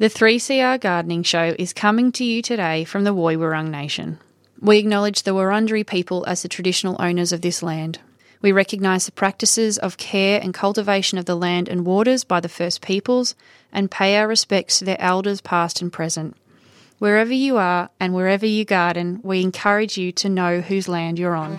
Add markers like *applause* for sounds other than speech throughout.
The 3CR Gardening Show is coming to you today from the Woi Wurrung Nation. We acknowledge the Wurundjeri people as the traditional owners of this land. We recognise the practices of care and cultivation of the land and waters by the First Peoples and pay our respects to their elders past and present. Wherever you are and wherever you garden, we encourage you to know whose land you're on.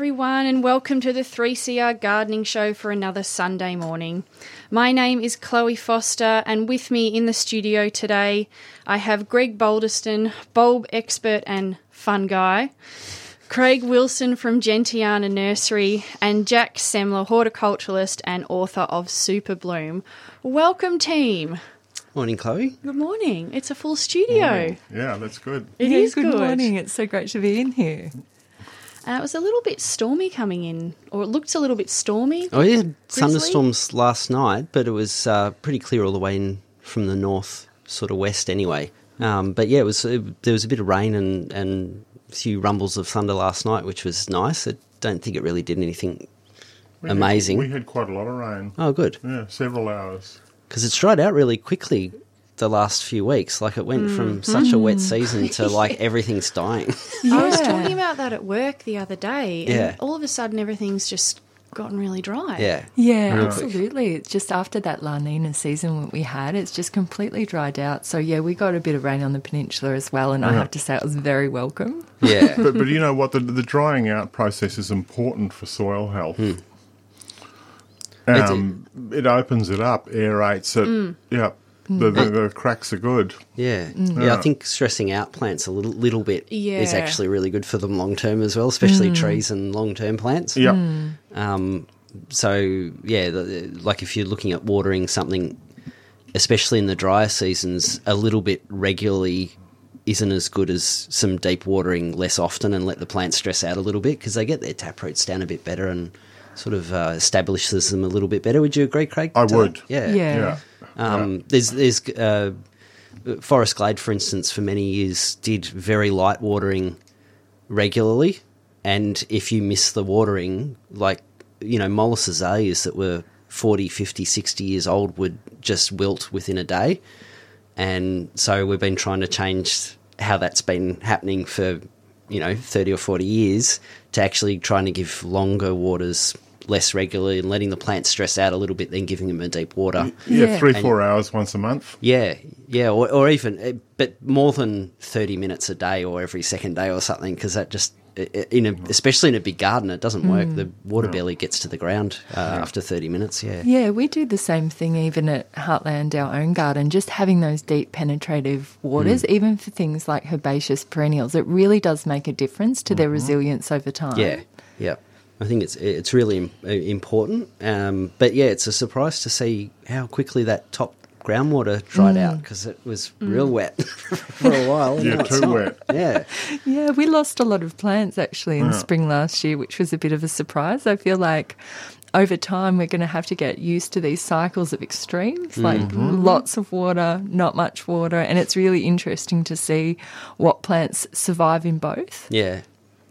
Everyone, and welcome to the 3CR Gardening Show for another Sunday morning. My name is Chloe Foster, and with me in the studio today, I have Greg Balderston, bulb expert and fun guy, Craig Wilson from Gentiana Nursery, and Jac Semmler, horticulturalist and author of Super Bloom. Welcome, team. Morning, Chloe. Good morning. It's a full studio. Yeah, that's good. It Yeah, is good, good. morning. It's so great to be in here. Uh, it was a little bit stormy coming in, or it looked a little bit stormy. Oh, yeah, thunderstorms last night, but it was uh, pretty clear all the way in from the north, sort of west anyway. Um, but yeah, it was it, there was a bit of rain and, and a few rumbles of thunder last night, which was nice. I don't think it really did anything We had- Amazing. we had quite a lot of rain. Oh, good. Yeah, several hours. Because it's dried out really quickly the last few weeks. Like it went from such a wet *laughs* season to like everything's dying. I was talking about that at work the other day, and Yeah. all of a sudden everything's just gotten really dry. yeah. Yeah, Real quick. absolutely. It's just after that La Nina season we had, it's just completely dried out. So yeah, we got a bit of rain on the peninsula as well, and I have to say it was very welcome. Yeah. *laughs* But, but you know what? The, the drying out process is important for soil health. Hmm. Um, it opens it up, aerates it. Mm. Yeah, the, the, the cracks are good. Yeah. Mm. yeah, I think stressing out plants a little, little bit is actually really good for them long term as well, especially trees and long term plants. Yeah, Um, so yeah, the, like if you're looking at watering something, especially in the drier seasons, a little bit regularly isn't as good as some deep watering less often and let the plants stress out a little bit because they get their tap roots down a bit better and sort of uh, establishes them a little bit better. Would you agree, Craig? I to that? would. Yeah. Yeah. yeah. Um, There's there's uh, Forest Glade, for instance, for many years did very light watering regularly, and if you miss the watering, like you know, mollis azaleas that were 40, 50, 60 years old would just wilt within a day, and so we've been trying to change how that's been happening for you know 30 or 40 years to actually trying to give longer waters less regularly and letting the plants stress out a little bit then giving them a deep water Yeah, Yeah. three, And- four hours once a month. yeah, yeah, or, or even, eh, but more than thirty minutes a day or every second day or something, because that just, i- i- in a, especially in a big garden, it doesn't work. Mm. The water barely gets to the ground uh, after thirty minutes. Yeah, Yeah, we do the same thing even at Heartland, our own garden, just having those deep penetrative waters, mm. even for things like herbaceous perennials. It really does make a difference to mm-hmm. their resilience over time. yeah, yeah. I think it's it's really uh, important. Um, but yeah, it's a surprise to see how quickly that top groundwater dried out because it was real wet *laughs* for a while. Yeah, too not. wet. Yeah, Yeah, we lost a lot of plants actually in the spring last year, which was a bit of a surprise. I feel like over time we're going to have to get used to these cycles of extremes, like lots of water, not much water, and it's really interesting to see what plants survive in both. Yeah,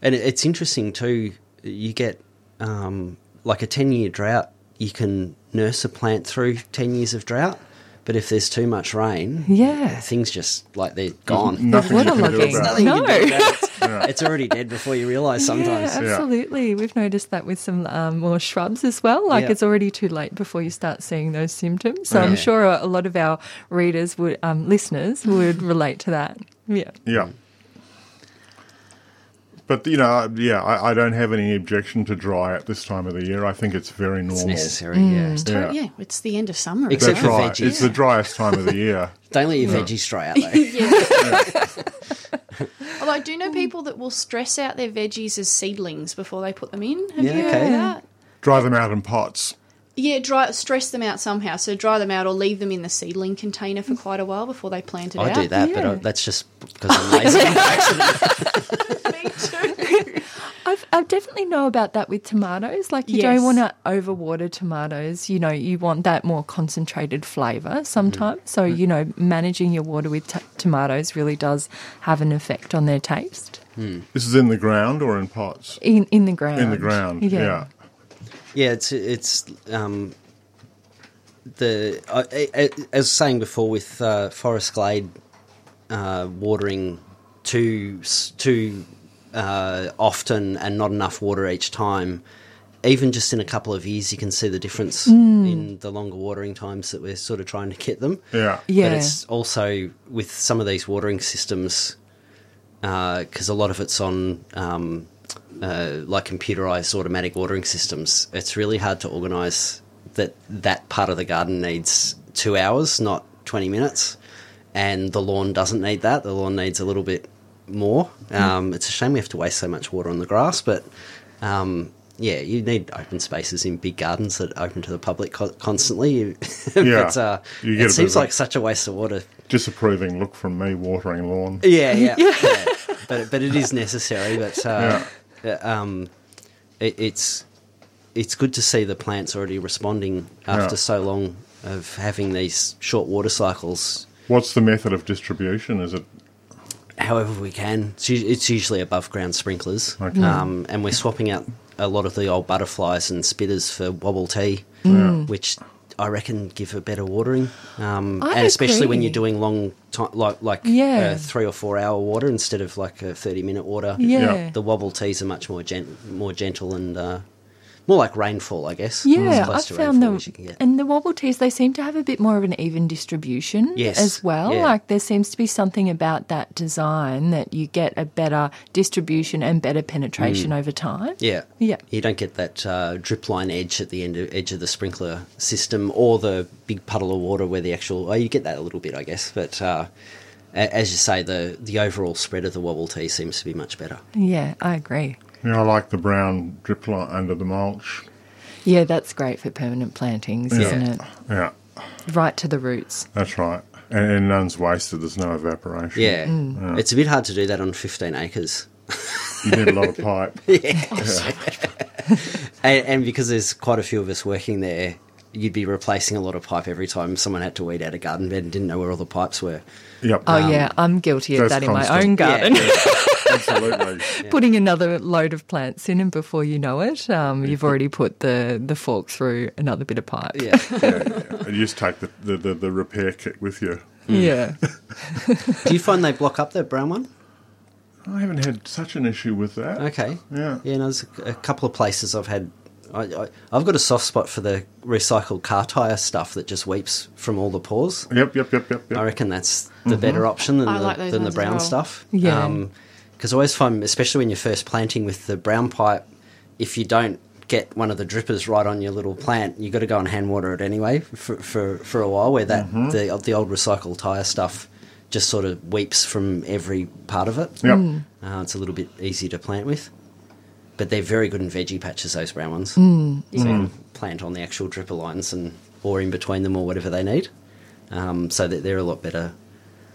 and it's interesting too. You get um, like a ten-year drought. You can nurse a plant through ten years of drought, but if there's too much rain, Yeah. things just like they're gone. Nothing you can do about it. you can do No. it's already dead before you realise sometimes. Yeah, absolutely. We've noticed that with some um, more shrubs as well. Like Yeah. it's already too late before you start seeing those symptoms. So Yeah. I'm sure a, a lot of our readers would, um, listeners would relate to that. Yeah. Yeah. But you know, yeah, I, I don't have any objection to dry at this time of the year. I think it's very normal. It's necessary, yeah. Mm, so, Yeah. yeah, it's the end of summer. Except That's isn't for it? right. veggies. It's the driest time of the year. Don't let your veggies dry out though. *laughs* *laughs* Although I do know mm. people that will stress out their veggies as seedlings before they put them in. Have Yeah, you okay. heard that? Dry them out in pots. Yeah, dry, stress them out somehow. So dry them out or leave them in the seedling container for quite a while before they plant it I out. do that, but Yeah. I, that's just because I'm lazy. Me *laughs* too. *laughs* *laughs* I've, I definitely know about that with tomatoes. Like you Yes. don't want to overwater tomatoes. You know, you want that more concentrated flavour sometimes. Mm. So mm. you know, managing your water with t- tomatoes really does have an effect on their taste hmm. This is in the ground or in pots? in in the ground. In the ground. Yeah. Yeah, it's it's um, the I, I, as I was saying before with uh, Forest Glade uh, watering too too uh, often and not enough water each time. Even just in a couple of years, you can see the difference in the longer watering times that we're sort of trying to get them. Yeah. Yeah. But it's also with some of these watering systems, because a lot of it's on um, uh, like computerized automatic watering systems. It's really hard to organise that that part of the garden needs two hours, not twenty minutes, and the lawn doesn't need that. The lawn needs a little bit more. Um, it's a shame we have to waste so much water on the grass, but. Um, yeah, you need open spaces in big gardens that open to the public co- constantly. *laughs* Yeah. but, uh, You get it seems like such a waste of water. Disapproving look from me watering lawn. Yeah, yeah, *laughs* yeah. But but it is necessary. But uh, uh, um, it, it's it's good to see the plants already responding after Yeah. so long of having these short water cycles. What's the method of distribution? Is it However, we can. It's, usually above ground sprinklers, Okay. um, and we're swapping out a lot of the old butterflies and spitters for wobble tee, which I reckon give a better watering, um, I and especially when you're doing long time, like like Yeah. uh, three or four hour water instead of like a thirty minute water. Yeah. Yeah. the wobble tees are much more gent- more gentle and uh, more like rainfall, I guess. Yeah, I found them, as you can get. and the wobble tees. They seem to have a bit more of an even distribution Yes, as well. yeah. Like there seems to be something about that design that you get a better distribution and better penetration over time. Mm. Yeah, Yeah. You don't get that uh, drip line edge at the end of, edge of the sprinkler system, or the big puddle of water where the actual. Oh, you get that a little bit, I guess. But uh, as you say, the the overall spread of the wobble tee seems to be much better. Yeah, I agree. You know, I like the brown drip line under the mulch. Yeah, that's great for permanent plantings, Yeah. isn't it? Yeah, Right to the roots. that's right. And, and none's wasted. There's no evaporation. Yeah, Mm. it's a bit hard to do that on fifteen acres. You need a lot of pipe. *laughs* and, and because there's quite a few of us working there, you'd be replacing a lot of pipe every time someone had to weed out a garden bed and didn't know where all the pipes were. Yep. Oh yeah, I'm guilty of that in my own garden. Yeah. *laughs* Absolutely. Putting another load of plants in, and before you know it, um, you've already put the the fork through another bit of pipe. *laughs* yeah. And you just take the, the, the, the repair kit with you. Yeah. *laughs* Do you find they block up that brown one? I haven't had such an issue with that. Okay. Yeah. Yeah, no, there's a, a couple of places I've had. I, I, I've got a soft spot for the recycled car tyre stuff that just weeps from all the pores. Yep, yep, yep, yep, yep. I reckon that's the better option than I the, like than the brown well. stuff. Yeah. Um, because I always find, especially when you're first planting with the brown pipe, if you don't get one of the drippers right on your little plant, you've got to go and hand water it anyway for, for, for a while, where that mm-hmm. the, the old recycled tyre stuff just sort of weeps from every part of it. Yep. Uh, it's a little bit easier to plant with. But they're very good in veggie patches, those brown ones. So you can plant on the actual dripper lines and or in between them or whatever they need. Um, so that they're a lot better,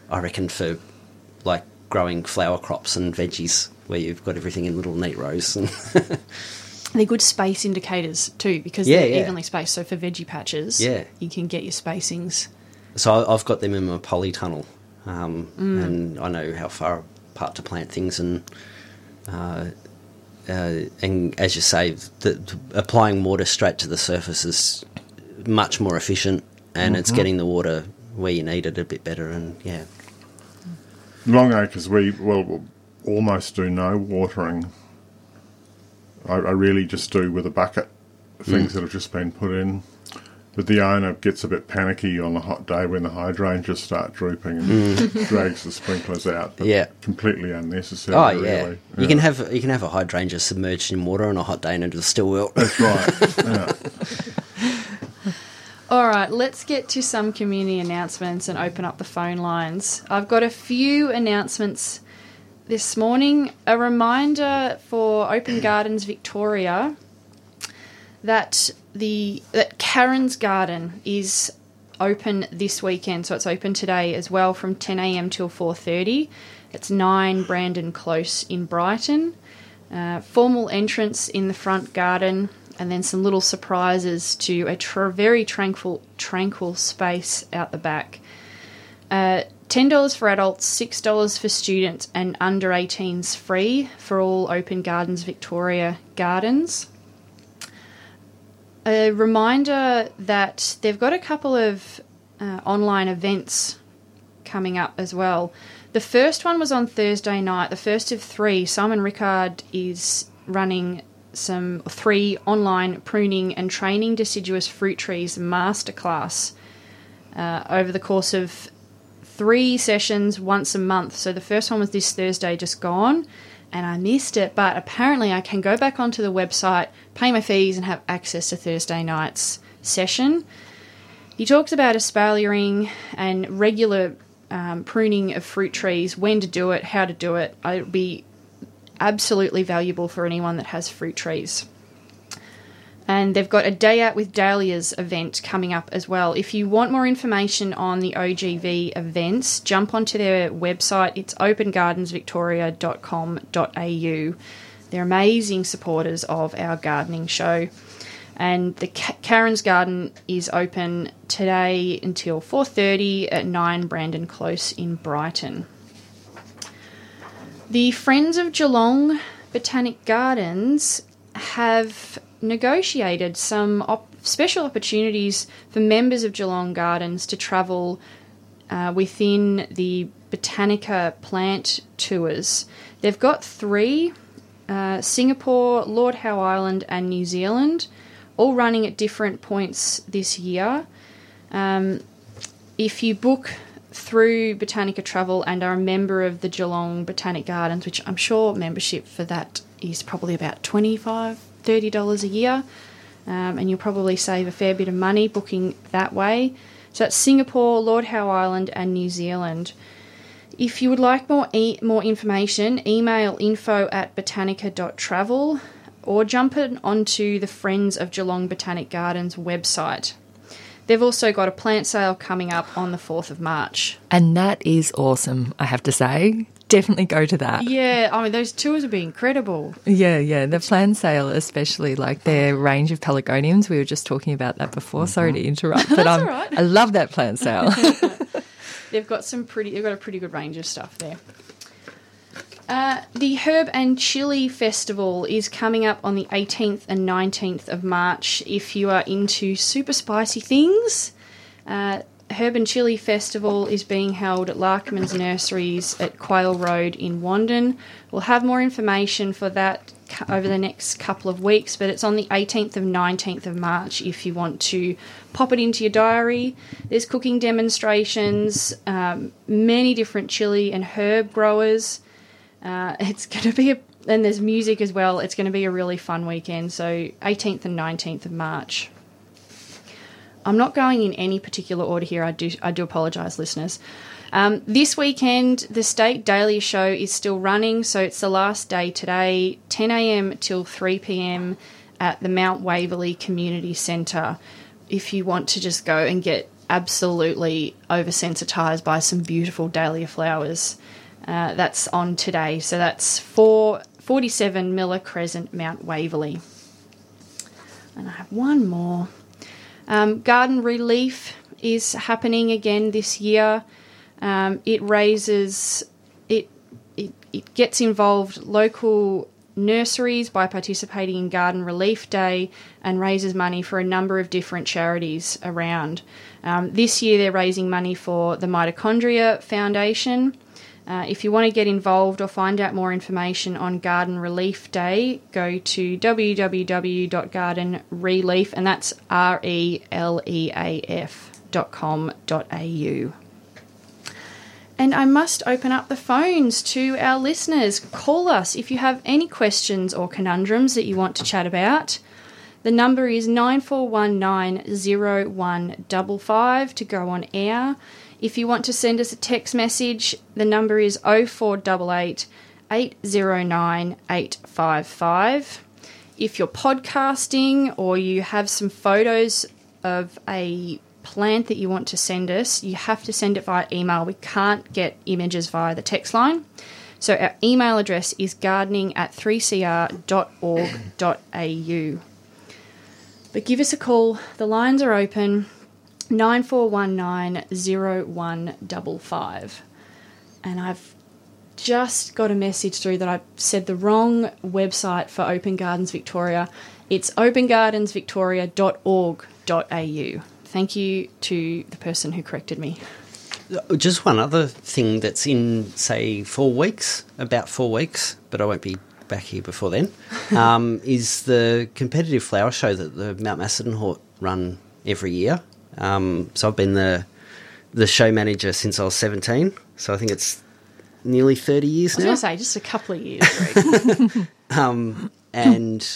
I reckon, for like growing flower crops and veggies where you've got everything in little neat rows. And *laughs* They're good space indicators too because Yeah, they're yeah. evenly spaced. So for veggie patches, Yeah. you can get your spacings. so I've got them in my polytunnel, um, and I know how far apart to plant things. And uh, uh, and as you say, the, applying water straight to the surface is much more efficient, and it's getting the water where you need it a bit better. And yeah, Long acres, we, well, almost do no watering. I, I really just do with a bucket things that have just been put in. But the owner gets a bit panicky on a hot day when the hydrangeas start drooping and mm. *laughs* drags the sprinklers out. But Yeah. completely unnecessary. Oh yeah. really. you can have you can have a hydrangea submerged in water on a hot day and it'll still wilt. That's right. *laughs* yeah. All right, let's get to some community announcements and open up the phone lines. I've got a few announcements this morning. A reminder for Open Gardens Victoria that the that Karen's Garden is open this weekend, so it's open today as well from 10 a.m. till 4:30. It's 9 Brandon Close in Brighton. Uh, formal entrance in the front garden, and then some little surprises to a tr- very tranquil, tranquil space out the back. Uh, $10 for adults, $6 for students, and under 18s free for all Open Gardens Victoria gardens. A reminder that they've got a couple of uh, online events coming up as well. The first one was on Thursday night, the first of three. Simon Rickard is running some three online pruning and training deciduous fruit trees masterclass uh, over the course of three sessions once a month. So the first one was this Thursday, just gone, and I missed it. But apparently, I can go back onto the website, pay my fees, and have access to Thursday night's session. He talks about espaliering and regular um, pruning of fruit trees, when to do it, how to do it. It would be absolutely valuable for anyone that has fruit trees. And they've got a Day Out with Dahlias event coming up as well. If you want more information on the OGV events, jump onto their website. It's opengardensvictoria.com.au. They're amazing supporters of our gardening show. And the Karen's Garden is open today until 4:30 at 9 Brandon Close in Brighton. The Friends of Geelong Botanic Gardens have negotiated some op- special opportunities for members of Geelong Gardens to travel uh, within the Botanica plant tours. They've got three uh, Singapore, Lord Howe Island, and New Zealand, all running at different points this year. Um, if you book through Botanica Travel and are a member of the Geelong Botanic Gardens, which I'm sure membership for that is probably about $25, $30 a year, um, and you'll probably save a fair bit of money booking that way. So that's Singapore, Lord Howe Island, and New Zealand. If you would like more e- more information, email info at botanica.travel or jump it onto the Friends of Geelong Botanic Gardens website. They've also got a plant sale coming up on the 4th of March. And that is awesome, I have to say. Definitely go to that. Yeah, I mean, those tours would be incredible. Yeah, yeah. The plant sale, especially like their range of pelargoniums. We were just talking about that before. Sorry to interrupt, *laughs* but I'm, all right. I love that plant sale. *laughs* *laughs* They've got some pretty. They've got a pretty good range of stuff there. Uh, the Herb and Chili Festival is coming up on the 18th and 19th of March. If you are into super spicy things, uh, Herb and Chili Festival is being held at Larkman's Nurseries at Quail Road in Wandin. We'll have more information for that over the next couple of weeks, but it's on the 18th and 19th of March if you want to pop it into your diary. There's cooking demonstrations, um, many different chili and herb growers. Uh, it's *laughs* going to be a, and there's music as well. It's going to be a really fun weekend. So 18th and 19th of March. I'm not going in any particular order here. I do I do apologise, listeners. Um, this weekend, the State Dahlia Show is still running, so it's the last day today, 10 a.m. till 3 p.m. at the Mount Waverley Community Centre. If you want to just go and get absolutely oversensitised by some beautiful dahlia flowers, uh, that's on today. So that's 4, 47 Miller Crescent, Mount Waverley. And I have one more. Um, Garden Relief is happening again this year. Um, it raises, it, it, it gets involved local nurseries by participating in Garden Relief Day and raises money for a number of different charities around. Um, this year they're raising money for the Mitochondria Foundation. Uh, if you want to get involved or find out more information on Garden Relief Day, go to www.gardenreleaf, and that's R E L E A F dot com dot au. And I must open up the phones to our listeners. Call us if you have any questions or conundrums that you want to chat about. The number is 94190155 to go on air. If you want to send us a text message, the number is 0488 809 855. If you're podcasting or you have some photos of a plant that you want to send us, you have to send it via email. We can't get images via the text line. So our email address is gardening at 3cr.org.au. But give us a call. The lines are open 94190155. And I've just got a message through that I said the wrong website for Open Gardens Victoria. It's opengardensvictoria.org.au. Thank you to the person who corrected me. Just one other thing that's in, say, four weeks, about four weeks, but I won't be back here before then, *laughs* um, is the competitive flower show that the Mount Macedon Hort run every year. Um, so I've been the the show manager since I was 17, so I think it's nearly 30 years I was now. going to say just a couple of years. Greg. *laughs* Um, and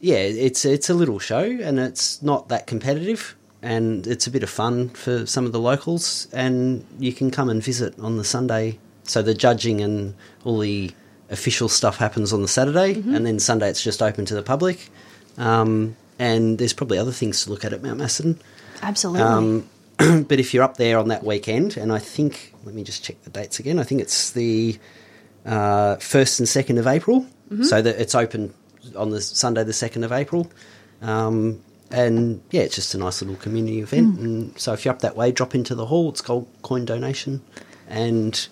yeah, it's it's a little show, and it's not that competitive, and it's a bit of fun for some of the locals, and you can come and visit on the Sunday. So the judging and all the official stuff happens on the Saturday, and then Sunday it's just open to the public. Um, and there's probably other things to look at at Mount Macedon. Absolutely. Um, *clears throat* but if you're up there on that weekend, and I think, let me just check the dates again. I think it's the uh, first and second of April, so that it's open on the Sunday, the second of April. Um, and yeah, it's just a nice little community event. And so if you're up that way, drop into the hall. It's called coin donation, and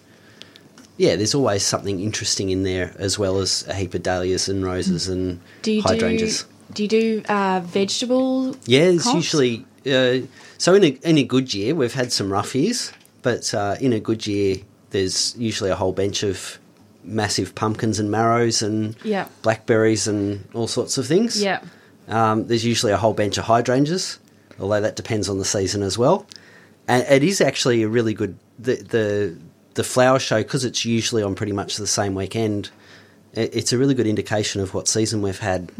yeah, there's always something interesting in there, as well as a heap of dahlias and roses and do hydrangeas. do, do you do uh, vegetable? Yeah, it's comps? usually uh, so in a in a good year we've had some rough years, but uh, in a good year there's usually a whole bench of massive pumpkins and marrows and Yeah. blackberries and all sorts of things. Yeah. Um, there's usually a whole bunch of hydrangeas, although that depends on the season as well. And it is actually a really good the the the flower show because it's usually on pretty much the same weekend. It- It's a really good indication of what season we've had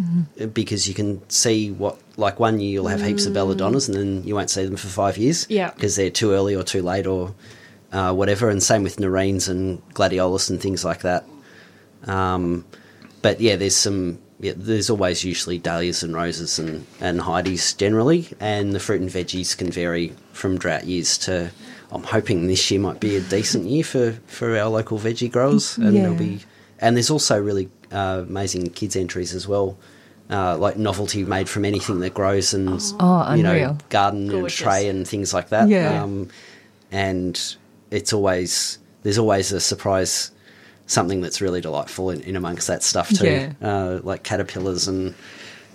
uh, because you can see what like one year you'll have heaps of belladonnas and then you won't see them for five years Yeah. because they're too early or too late or uh, whatever. And same with nerines and gladiolus and things like that. Um, but yeah, there's some. Yeah, there's always usually dahlias and roses and and hydies generally, and the fruit and veggies can vary from drought years to. I'm hoping this year might be a decent year for for our local veggie growers, and there'll be. And there's also really uh, amazing kids entries as well. Uh, like novelty made from anything that grows and Oh, you know unreal. garden and tray and things like that. Yeah. Um, and it's always there's always a surprise something that's really delightful in, in amongst that stuff too Yeah. uh, like caterpillars and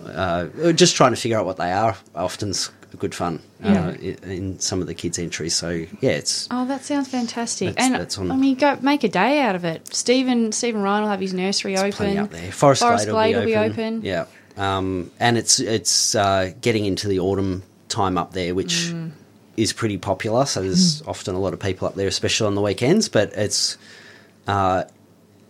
uh, just trying to figure out what they are often's good fun uh, Yeah. in, in some of the kids entries so yeah it's Oh, that sounds fantastic. That's- and that's on- I mean, go make a day out of it. Stephen Stephen Ryan will have his nursery open. up there forest, Forest glade, Glade will, will be, be open. open. yeah um, and it's it's uh, getting into the autumn time up there which Mm. is pretty popular so there's often a lot of people up there especially on the weekends but it's uh,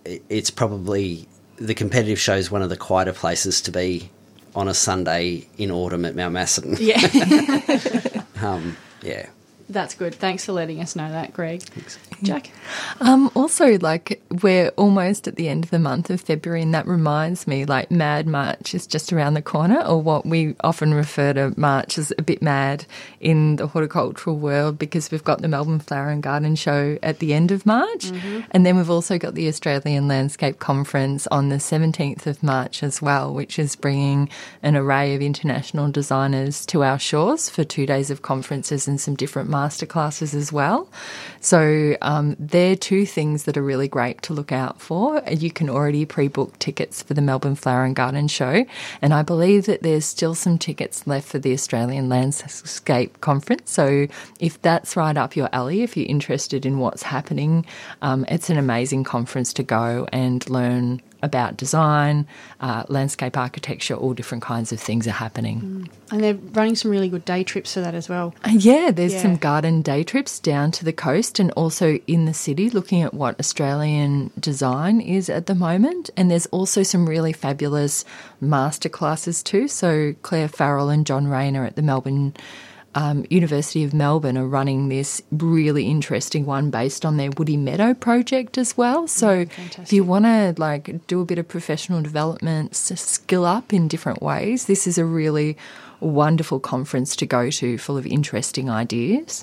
it- it's probably the competitive show is one of the quieter places to be on a Sunday in autumn at Mount Macedon. Yeah, *laughs* Um, yeah. That's good. Thanks for letting us know that, Greg. Jac. Um, also, like we're almost at the end of the month of February, and that reminds me, like Mad March is just around the corner, or what we often refer to March as a bit mad in the horticultural world, because we've got the Melbourne Flower and Garden Show at the end of March, and then we've also got the Australian Landscape Conference on the seventeenth of March as well, which is bringing an array of international designers to our shores for two days of conferences and some different masterclasses as well. So um, they're two things that are really great to look out for. You can already pre book tickets for the Melbourne Flower and Garden Show. And I believe that there's still some tickets left for the Australian Landscape Conference. So if that's right up your alley, if you're interested in what's happening, um, it's an amazing conference to go and learn about design, uh, landscape architecture, all different kinds of things are happening. And they're running some really good day trips for that as well. Uh, Yeah, there's Yeah. some garden day trips down to the coast and also in the city looking at what Australian design is at the moment. And there's also some really fabulous masterclasses too. So Claire Farrell and John Rayner at the Melbourne um, University of Melbourne are running this really interesting one based on their Woody Meadow project as well. So if you want to like do a bit of professional development, skill up in different ways, this is a really wonderful conference to go to, full of interesting ideas.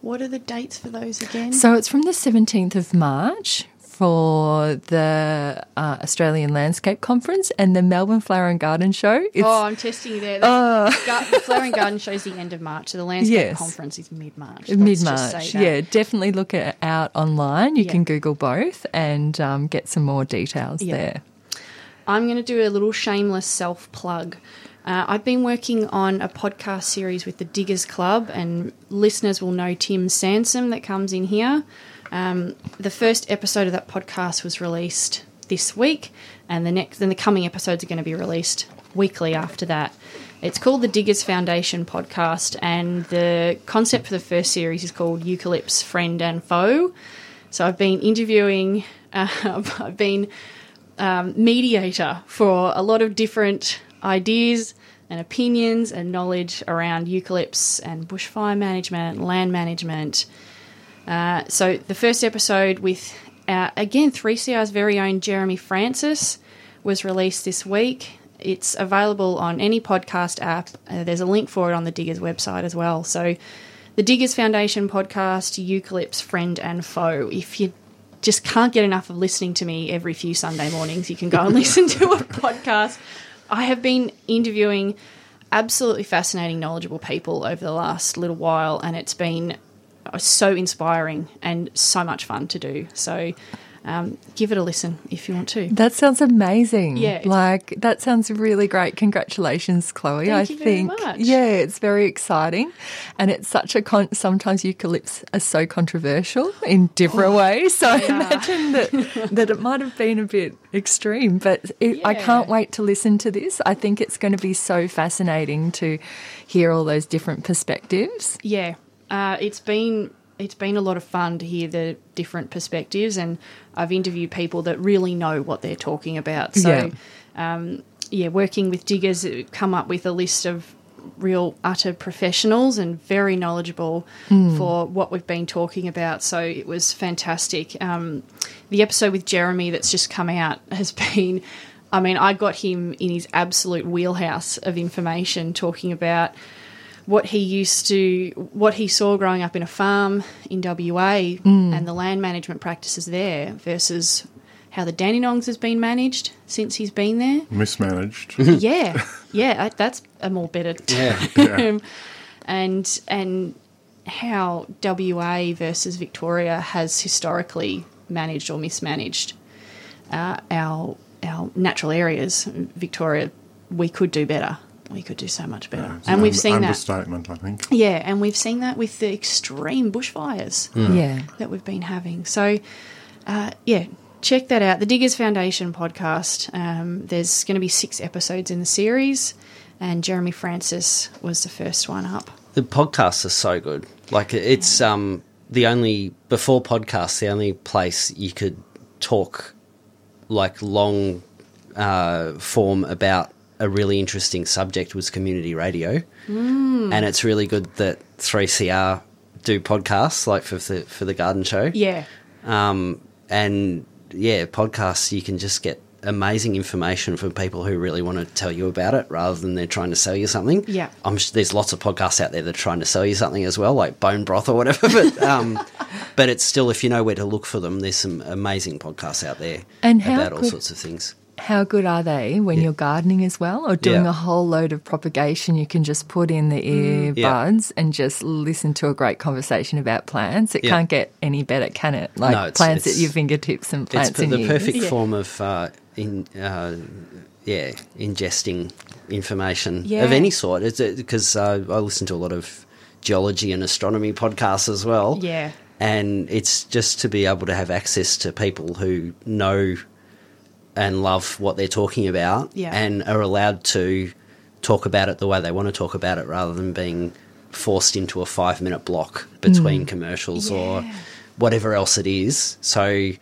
What are the dates for those again? So it's from the 17th of March for the uh, Australian Landscape Conference and the Melbourne Flower and Garden Show. It's, oh, I'm testing you there. The, gar- the Flower and Garden show's the end of March, so the Landscape Yes. Conference is mid March. Mid March, yeah. Definitely look it out online. You Yeah. can Google both and um, get some more details Yeah. there. I'm going to do a little shameless self plug. Uh, I've been working on a podcast series with the Diggers Club, and listeners will know Tim Sansom that comes in here. Um, the first episode of that podcast was released this week, and the next, and the coming episodes are going to be released weekly after that. It's called the Diggers Foundation podcast, and the concept for the first series is called Eucalypts Friend and Foe. So I've been interviewing, *laughs* uh, I've been um, mediator for a lot of different ideas and opinions and knowledge around eucalypts and bushfire management, land management. Uh, so the first episode with, uh, again, 3CR's very own Jeremy Francis was released this week. It's available on any podcast app. Uh, there's a link for it on the Diggers website as well. So the Diggers Foundation podcast, Eucalypts Friend and Foe. If you just can't get enough of listening to me every few Sunday mornings, you can go and *laughs* listen to a podcast. I have been interviewing absolutely fascinating, knowledgeable people over the last little while, and it's been so inspiring and so much fun to do. So, um, give it a listen if you want to. That sounds amazing. Yeah, Like, that sounds really great. Congratulations, Chloe. Thank I you very think, much. yeah, it's very exciting. And it's such a, con- sometimes eucalypts are so controversial in different ways. So I Oh, imagine that, that it might have been a bit extreme, but it, I can't wait to listen to this. I think it's going to be so fascinating to hear all those different perspectives. Yeah, uh, it's been it's been a lot of fun to hear the different perspectives, and I've interviewed people that really know what they're talking about. So, um, yeah, working with diggers, come up with a list of real utter professionals and very knowledgeable for what we've been talking about. So it was fantastic. Um, the episode with Jeremy that's just come out *laughs* has been. I mean, I got him in his absolute wheelhouse of information talking about what he used to, what he saw growing up in a farm in WA and the land management practices there versus how the Dandenongs has been managed since he's been there. Mismanaged. yeah, *laughs* yeah, that's a more better Yeah. term. And and how WA versus Victoria has historically managed or mismanaged uh, our our natural areas. Victoria, we could do better. We could do so much better, It's and an we've under- seen that. understatement, I think. Yeah, and we've seen that with the extreme bushfires Yeah. that we've been having. So, uh, yeah, check that out. The Diggers Foundation podcast. Um, there's going to be six episodes in the series, and Jeremy Francis was the first one up. The podcasts are so good. Like it's um the only before podcasts, the only place you could talk like long uh, form about a really interesting subject was community radio, mm. and it's really good that three CR do podcasts like for the for the garden show. Yeah, Um, and yeah, podcasts you can just get amazing information from people who really want to tell you about it rather than they're trying to sell you something. Yeah. I'm s- there's lots of podcasts out there that are trying to sell you something as well, like bone broth or whatever. But *laughs* um, but it's still if you know where to look for them, there's some amazing podcasts out there And about all sorts of things. How good are they when you're gardening as well or doing Yeah. a whole load of propagation you can just put in the earbuds and just listen to a great conversation about plants it Yeah. can't get any better can it like No, it's- plants it's- at your fingertips and plants it's in the your perfect Yeah. form of uh, in uh, yeah ingesting information Yeah. of any sort. It's because uh, I listen to a lot of geology and astronomy podcasts as well. Yeah. and it's just to be able to have access to people who know and love what they're talking about, Yeah. and are allowed to talk about it the way they want to talk about it, rather than being forced into a five minute block between commercials or whatever else it is. So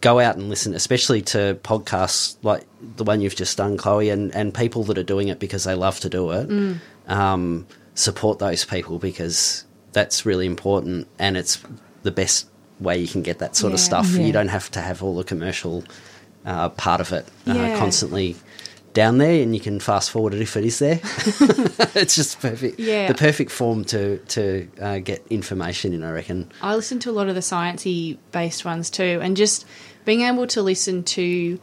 go out and listen, especially to podcasts like the one you've just done, Chloe, and, and people that are doing it because they love to do it. Mm. Um, support those people because that's really important and it's the best way you can get that sort of stuff. Yeah. You don't have to have all the commercial uh, part of it uh, Yeah. constantly down there and you can fast forward it if it is there. *laughs* *laughs* it's just perfect. Yeah. The perfect form to, to uh, get information in, I reckon. I listen to a lot of the sciencey based ones too, and just being able to listen to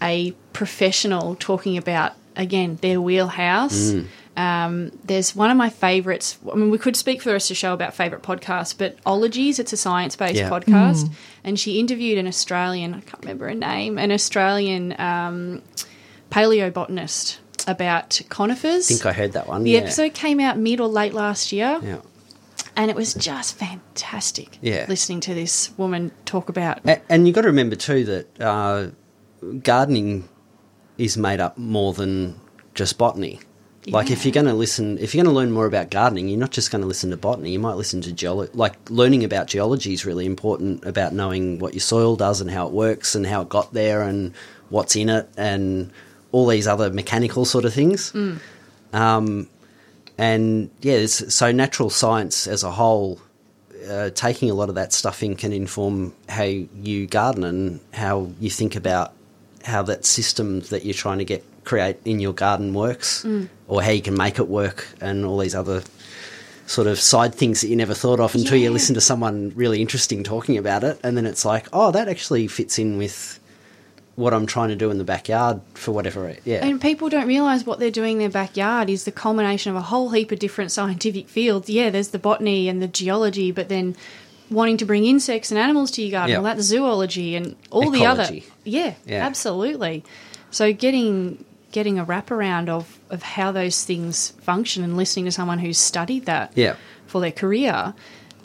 a professional talking about again their wheelhouse. Mm. Um, there's one of my favourites. I mean, we could speak for the rest of the show about favourite podcasts, but Ologies, it's a science based Yeah. podcast, and she interviewed an Australian, I can't remember her name, an Australian um, paleobotanist about conifers. I think I heard that one. the yeah. episode came out mid or late last year Yeah. and it was just fantastic Yeah. listening to this woman talk about A- And you've got to remember too that uh, gardening is made up more than just botany. Like if you're going to listen, if you're going to learn more about gardening, you're not just going to listen to botany. You might listen to geology. Like learning about geology is really important. About knowing what your soil does and how it works and how it got there and what's in it and all these other mechanical sort of things. Um, and yeah, it's, so natural science as a whole, uh, taking a lot of that stuff in can inform how you garden and how you think about how that system that you're trying to get create in your garden works, mm. or how you can make it work, and all these other sort of side things that you never thought of until you listen to someone really interesting talking about it, and then it's like, oh, that actually fits in with what I'm trying to do in the backyard for whatever. It, yeah, and people don't realize what they're doing in their backyard is the culmination of a whole heap of different *laughs* scientific fields yeah there's the botany and the geology but then wanting to bring insects and animals to your garden Yeah. well that's zoology and all the other yeah, Yeah. absolutely so getting getting a wraparound of of how those things function and listening to someone who's studied that yeah, for their career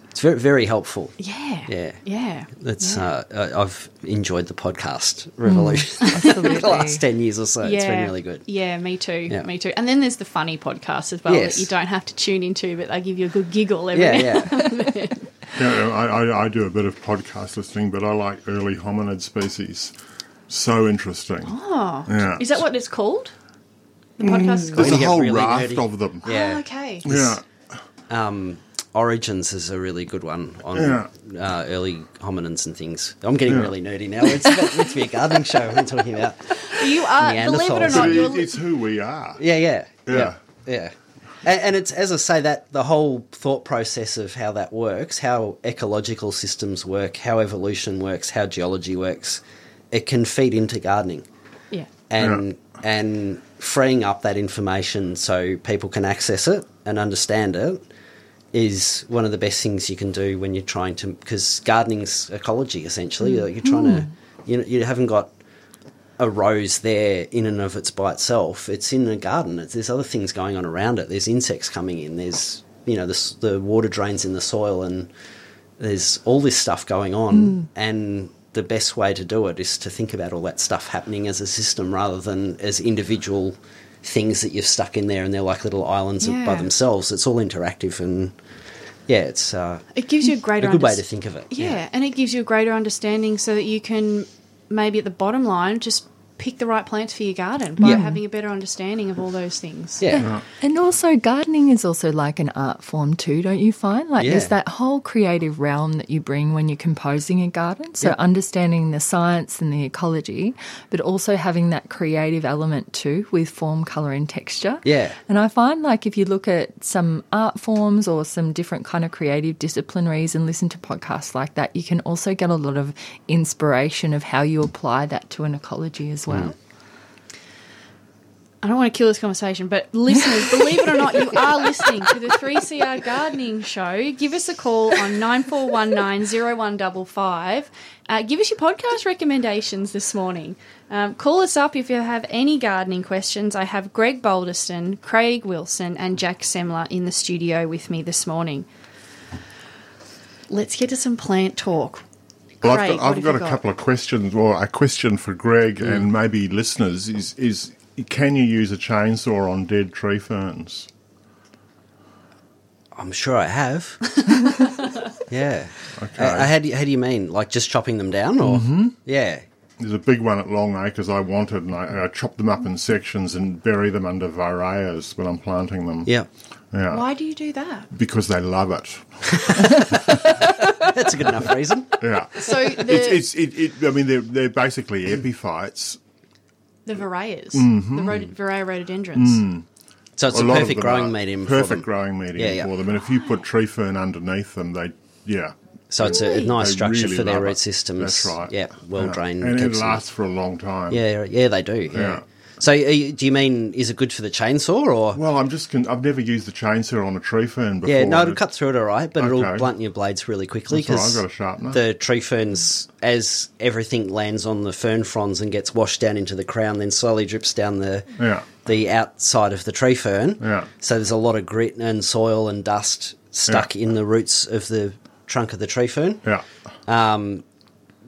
it's very very helpful. yeah Yeah. yeah That's Yeah. uh, I- I've enjoyed the podcast revolution absolutely. *laughs* the last ten years or so. It's been really good. Yeah, me too. Yeah. Me too. And then there's the funny podcast as well Yes. that you don't have to tune into, but they give you a good giggle every Yeah, now yeah, *laughs* Yeah, I, I, I do a bit of podcast listening, but I like early hominid species. So interesting. Oh, Yeah. is that what it's called? The podcast is There's called. When a whole really raft nerdy. of them. yeah. Oh, okay. Yeah. Um, Origins is a really good one on Yeah. uh, early hominins and things. I'm getting Yeah. really nerdy now. It's meant meant to be a gardening show. We're talking about. You are, believe it or Neanderthals. not, But you're. it, it's who we are. Yeah, yeah, Yeah. yeah, yeah. And, and it's as I say that the whole thought process of how that works, how ecological systems work, how evolution works, how geology works, it can feed into gardening. yeah. and and freeing up that information so people can access it and understand it is one of the best things you can do when you're trying to because gardening's ecology essentially. Like, you're trying to mm. you know, you haven't got a rose there in and of it's by itself. It's in a garden. It's, there's other things going on around it. There's insects coming in. There's you know the, the water drains in the soil and there's all this stuff going on. Mm. And the best way to do it is to think about all that stuff happening as a system rather than as individual things that you've stuck in there and they're like little islands by themselves. It's all interactive and yeah it's uh, It gives you a a greater good way to think of it Yeah, and it gives you a greater understanding so that you can maybe at the bottom line just pick the right plants for your garden by Yeah. having a better understanding of all those things. yeah And also, gardening is also like an art form too, don't you find? Like, there's that whole creative realm that you bring when you're composing a garden. So, Yeah. understanding the science and the ecology, but also having that creative element too with form, color, and texture. Yeah. And I find like if you look at some art forms or some different kind of creative disciplinaries and listen to podcasts like that, you can also get a lot of inspiration of how you apply that to an ecology as well. I don't want to kill this conversation, but listeners, *laughs* believe it or not, you are listening to the 3CR Gardening Show. Give us a call on 94190155. Uh, give us your podcast recommendations this morning. Um, call us up if you have any gardening questions. I have Greg Balderston, Craig Wilson, and Jac Semmler in the studio with me this morning. Let's get to some plant talk. Well, Craig, I've got, I've have got a got? couple of questions, Well, a question for Greg Mm. and maybe listeners is is can you use a chainsaw on dead tree ferns? I'm sure I have. *laughs* yeah. Okay. Uh, how, do you, how do you mean? Like just chopping them down, or mm-hmm. yeah? There's a big one at Long Acres I wanted, and I, I chopped them up in sections and bury them under vireyas when I'm planting them. Yeah. Yeah. Why do you do that? Because they love it. That's a good enough reason. Yeah. So the, it's, it's, it, it, I mean, they're, they're basically epiphytes. the Vireyas, Mm-hmm. the rhod- Vireya rhododendrons. Mm. So it's a, lot of perfect growing are medium. for Perfect growing medium Yeah, yeah. for them. And if you put tree fern underneath them, they, yeah. So it's a, a nice They structure really for their root it. systems. That's right. Yeah, well Yeah. drained. And it lasts for a long time. Yeah, yeah, they do. Yeah. Yeah. So, you, do you mean is it good for the chainsaw or? Well, I'm just. I've never used the chainsaw on a tree fern before. yeah, no, it'll cut through it all right, but it'll blunt your blades really quickly right, because I've got a sharpener. the tree ferns, as everything lands on the fern fronds and gets washed down into the crown, then slowly drips down the Yeah. the outside of the tree fern. Yeah. So there's a lot of grit and soil and dust stuck in the roots of the trunk of the tree fern. Yeah. Um,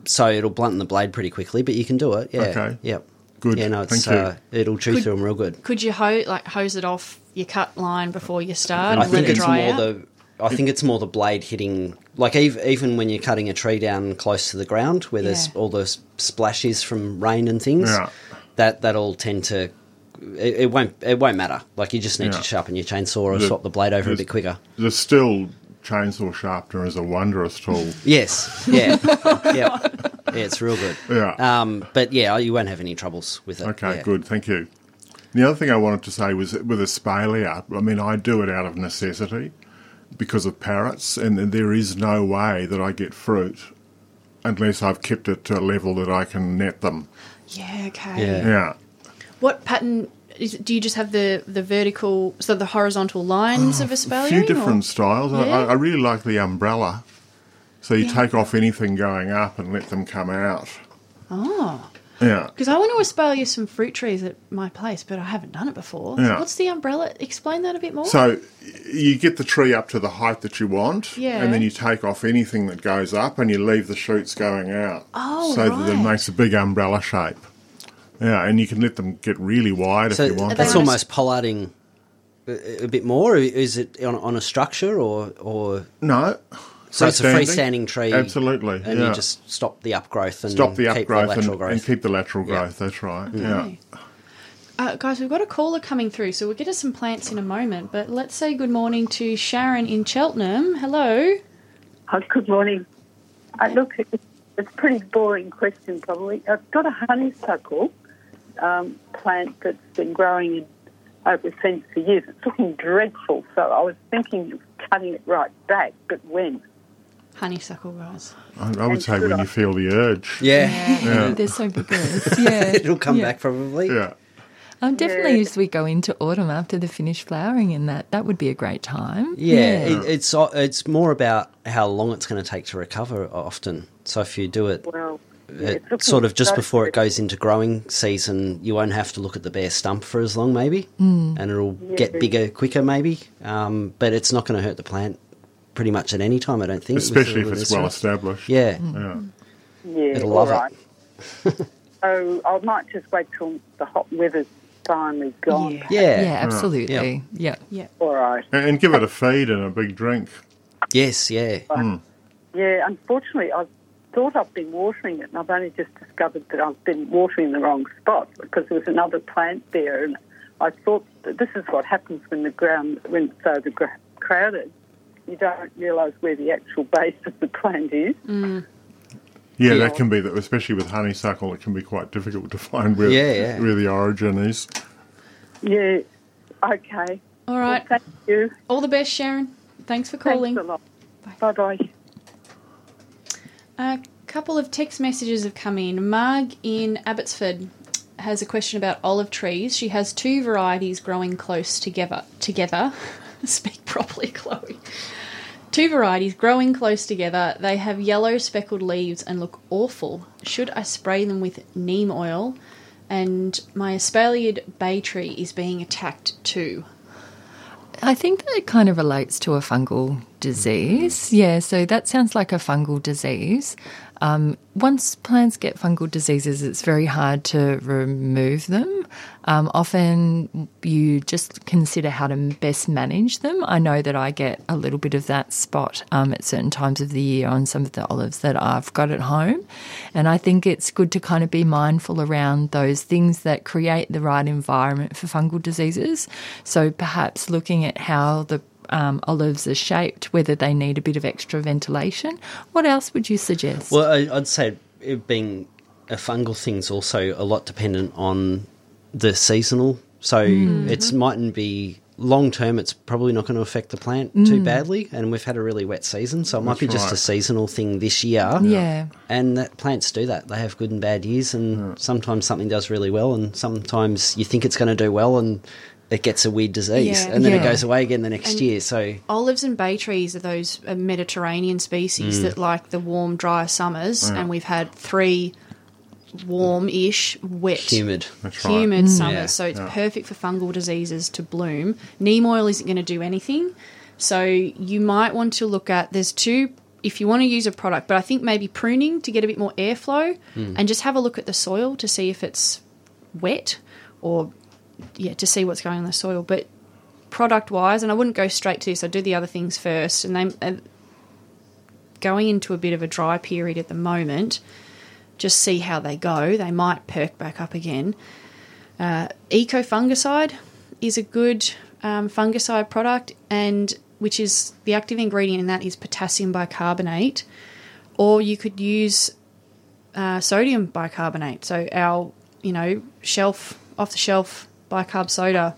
so it'll blunt the blade pretty quickly, but you can do it. Yeah. Okay. Yep. Good. Yeah, no, it's Thank you. uh, it'll chew Could- through them real good. Could you ho- like hose it off your cut line before you start I and let think it it's dry more out? the. I think it's more the blade hitting, like ev- even when you're cutting a tree down close to the ground, where there's all those splashes from rain and things. Yeah. That that'll tend to. It, it won't. It won't matter. Like you just need Yeah. to sharpen your chainsaw or The- swap the blade over a bit quicker. The still chainsaw sharpener is a wondrous tool. Yes. Yeah. *laughs* yeah. Yeah. It's real good. Yeah. Um. But yeah, you won't have any troubles with it. Okay, yeah. good. Thank you. The other thing I wanted to say was with a espalier, I mean, I do it out of necessity because of parrots, and there is no way that I get fruit unless I've kept it to a level that I can net them. yeah, okay. Yeah. Yeah. What pattern is do you just have the the vertical so the horizontal lines ah, of A espalier? few different styles. I, Yeah. I really like the umbrella. So you Yeah. take off anything going up and let them come out. Oh. Yeah. Because I want to espalier some fruit trees at my place, but I haven't done it before. So Yeah. what's the umbrella? Explain that a bit more. So you get the tree up to the height that you want, Yeah. and then you take off anything that goes up, and you leave the shoots going out. Oh, so that it right. makes a big umbrella shape. Yeah, and you can let them get really wide So if you want. they that's to. almost pollarding a, a bit more. Is it on, on a structure or or No, so it's a freestanding tree? Absolutely, and yeah. you just stop the upgrowth and stop the keep upgrowth the lateral and, growth. and keep the lateral Yeah. growth. That's right. Yeah. Uh, guys, we've got a caller coming through, so we'll get to some plants in a moment. But let's say good morning to Sharon in Cheltenham. Hello. Oh, good morning. Uh, look, it's it's a pretty boring question, probably. I've got a honeysuckle um, plant that's been growing in over a fence for years. It's looking dreadful, so I was thinking of cutting it right back, but when? Honeysuckle guys. I, I would say when you feel the urge. yeah, Yeah. They're so vigorous. *laughs* Yeah. it'll come Yeah. back probably. Yeah. Um, definitely Yeah. as we go into autumn after the finished flowering and that, that would be a great time. Yeah, It, it's it's more about how long it's going to take to recover. Often, so if you do it Well, yeah, uh, sort of just before it goes into growing season, you won't have to look at the bare stump for as long, maybe, and it'll get bigger quicker, maybe. Um, but it's not going to hurt the plant pretty much at any time. I don't think, Especially the- if with it's well syrup. established. Yeah, Yeah. Yeah, It'll all love it. *laughs* so I might just wait till the hot weather's finally gone. Yeah. yeah, Yeah, absolutely. Yeah. Yeah. All right. And, and give it a feed and a big drink. yes, yeah. Yeah, unfortunately, I thought I've been watering it, and I've only just discovered that I've been watering the wrong spot because there was another plant there, and I thought that this is what happens when the ground when it's so gra- crowded. You don't realise where the actual base of the plant is. Mm. Yeah, Yeah. that can be, the, especially with honeysuckle, it can be quite difficult to find where, Yeah, yeah. where the origin is. Yeah. Okay. All right. Well, thank you. All the best, Sharon. Thanks for calling. Thanks a lot. Bye bye. A couple of text messages have come in. Marg in Abbotsford has a question about olive trees. She has two varieties growing close together. Together, *laughs* speak properly, *laughs* Chloe. Two varieties growing close together. They have yellow speckled leaves and look awful. Should I spray them with neem oil? And my espaliered bay tree is being attacked too. I think that it kind of relates to a fungal disease. Yeah, so that sounds like a fungal disease. Um, once plants get fungal diseases, it's very hard to remove them. Um, often you just consider how to best manage them. I know that I get a little bit of that spot um, at certain times of the year on some of the olives that I've got at home. And I think it's good to kind of be mindful around those things that create the right environment for fungal diseases. So perhaps looking at how the um, olives are shaped, whether they need a bit of extra ventilation. What else would you suggest? Well, I, I'd say it being a fungal thing's also a lot dependent on the seasonal. So Mm-hmm. it's mightn't be long term. It's probably not going to affect the plant Mm. too badly. And we've had a really wet season, so it might That's be just a seasonal thing this year. yeah. And that plants do that. They have good and bad years, and sometimes something does really well, and sometimes you think it's going to do well, and it gets a weird disease, Yeah. and then it goes away again the next And- year. So Olives and bay trees are those uh, Mediterranean Mm. species that like the warm, dry summers, and we've had three warm-ish, wet, humid. That's right. humid summers. Yeah. So it's Yeah. perfect for fungal diseases to bloom. Neem oil isn't going to do anything, so you might want to look at. There's two. If you want to use a product, but I think maybe pruning to get a bit more airflow, and just have a look at the soil to see if it's wet or yeah to see what's going on in the soil. But product wise, and I wouldn't go straight to this. I'd do the other things first, and then uh, going into a bit of a dry period at the moment. Just see how they go. They might perk back up again. Uh, Eco fungicide is a good um, fungicide product, and which is the active ingredient in that is potassium bicarbonate, or you could use uh, sodium bicarbonate. So our you know shelf off the shelf bicarb soda,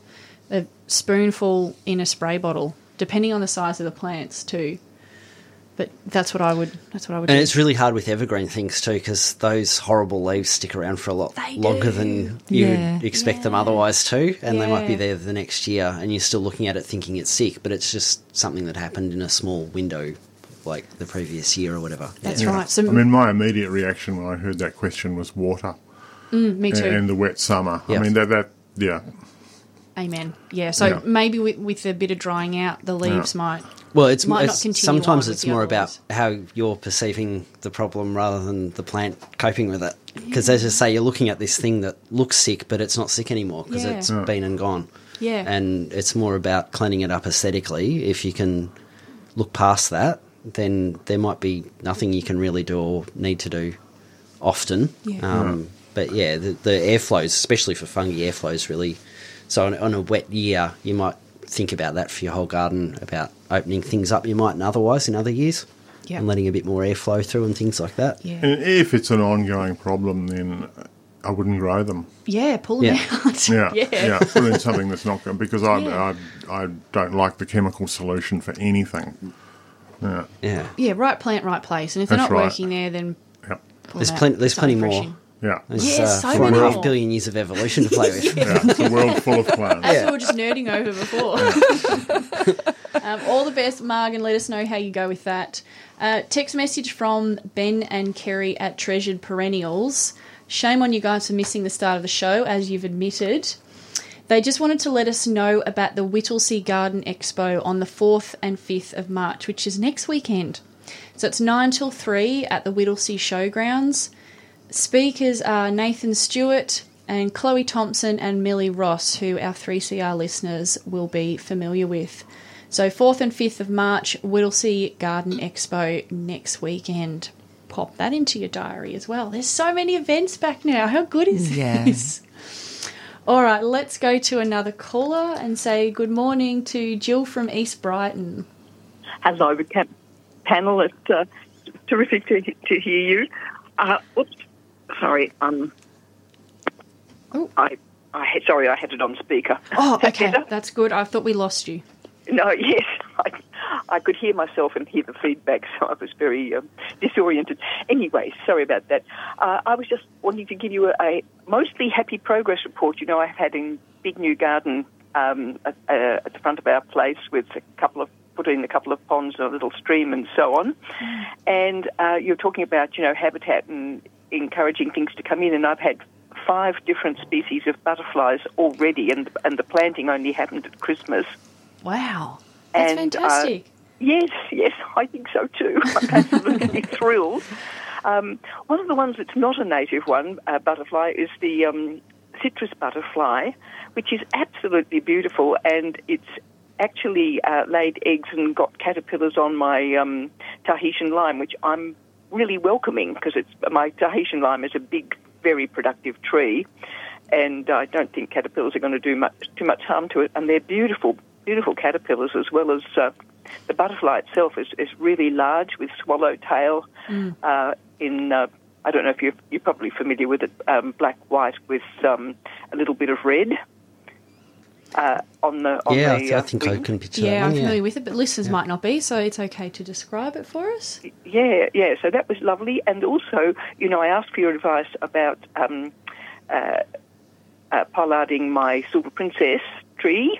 a spoonful in a spray bottle, depending on the size of the plants too. But that's what I would. That's what I would. And do. it's really hard with evergreen things too, because those horrible leaves stick around for a lot They longer do. than you Yeah. would expect them otherwise too, and they might be there the next year, and you're still looking at it thinking it's sick, but it's just something that happened in a small window, like the previous year or whatever. That's Yeah. right. So I mean, my immediate reaction when I heard that question was water mm, me too. and the wet summer. Yeah. I mean, that, that yeah. Amen. Yeah. So Yeah. maybe with, with a bit of drying out, the leaves might. Well, it's, Might not it's continue sometimes it's more about how you're perceiving the problem rather than the plant coping with it. Because as I say, you're looking at this thing that looks sick, but it's not sick anymore because Yeah. it's Yeah. been and gone. Yeah. and it's more about cleaning it up aesthetically. If you can look past that, then there might be nothing you can really do or need to do often. Yeah. Um, But yeah, the, the airflows, especially for fungi, airflows really. So on, on a wet year, you might think about that for your whole garden about opening things up you mightn't otherwise in other years, Yeah. and letting a bit more airflow through and things like that. Yeah. And if it's an ongoing problem, then I wouldn't grow them. Yeah. Pull them Yeah. out. *laughs* Yeah, yeah. yeah. Put in something that's not good because I, Yeah. I, I don't like the chemical solution for anything. Yeah, Yeah, Yeah, right plant, right place. And if they're not right. working there, then yeah, pull There's them out. plenty- there's Start plenty more. Refreshing. yeah. there's Yeah, uh, so four and a many half billion years of evolution to play with. *laughs* yeah. It's a world full of plants. That's what we were just nerding over before. *laughs* um, all the best, Marg, and let us know how you go with that. Uh, text message from Ben and Kerry at Treasured Perennials. Shame on you guys for missing the start of the show, as you've admitted. They just wanted to let us know about the Whittlesea Garden Expo on the 4th and 5th of March, which is next weekend. So it's 9 till 3 at the Whittlesea Showgrounds. Speakers are Nathan Stewart and Chloe Thompson and Millie Ross, who our 3CR listeners will be familiar with. So 4th and 5th of March, Whittlesea Garden Expo next weekend. Pop that into your diary as well. There's so many events back now. How good is Yeah. this? All right, let's go to another caller and say good morning to Jill from East Brighton. Hello, ca- panel. It's uh, terrific to, to hear you. Uh, oops, sorry. Um, Oh. I, I had, sorry, I had it on speaker. Oh, okay, that's good. I thought we lost you. No, *laughs* yes, I, I could hear myself and hear the feedback, so I was very um, disoriented. Anyway, sorry about that. Uh, I was just wanting to give you a, a mostly happy progress report. You know, I've had a big new garden um, at, uh, at the front of our place with a couple of put in a couple of ponds and a little stream and so on. And uh, you're talking about you know habitat and encouraging things to come in, and I've had five different species of butterflies already, and and the planting only happened at Christmas. Wow. That's And, uh, fantastic. Yes, yes, I think so too. *laughs* I'm absolutely *laughs* thrilled. Um, one of the ones that's not a native one, uh, butterfly, is the um, citrus butterfly, which is absolutely beautiful, and it's actually uh, laid eggs and got caterpillars on my um, Tahitian lime, which I'm really welcoming because it's my Tahitian lime is a big, very productive tree, and I don't think caterpillars are going to do much too much harm to it. And they're beautiful, beautiful caterpillars as well as uh, the butterfly itself is, is really large with swallowtail. Uh, in uh, I don't know if you're you're probably familiar with it, um, black white with um, a little bit of red. Uh, on the on yeah, I, th- I uh, think I can picture yeah, that I'm one. familiar with it, but listeners might not be, so it's okay to describe it for us. Yeah, yeah. So that was lovely, and also, you know, I asked for your advice about um, uh, uh, pollarding my silver princess tree.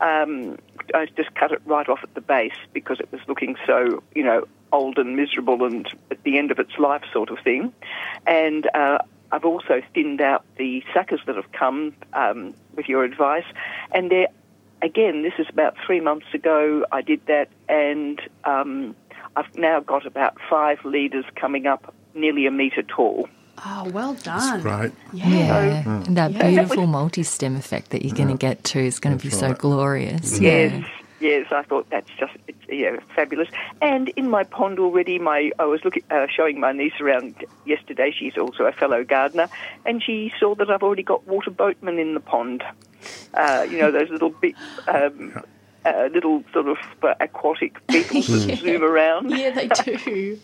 Um, I just cut it right off at the base because it was looking so, you know, old and miserable and at the end of its life, sort of thing. And uh, I've also thinned out the suckers that have come um, with your advice, and they're again, this is about three months ago. I did that, and um, I've now got about five leaders coming up, nearly a metre tall. Oh, well done. Right. Yeah. Yeah, and that Yeah. beautiful multi-stem effect that you're going to get to is going to be That's so right. glorious. Yes, Yeah. Yes. I thought that's just it's, yeah fabulous. And in my pond already, my I was looking uh, showing my niece around yesterday. She's also a fellow gardener, and she saw that I've already got water boatmen in the pond. Uh, you know those little bit. Um, uh, little sort of uh, aquatic beetles that *laughs* zoom around. Yeah, they *laughs* do.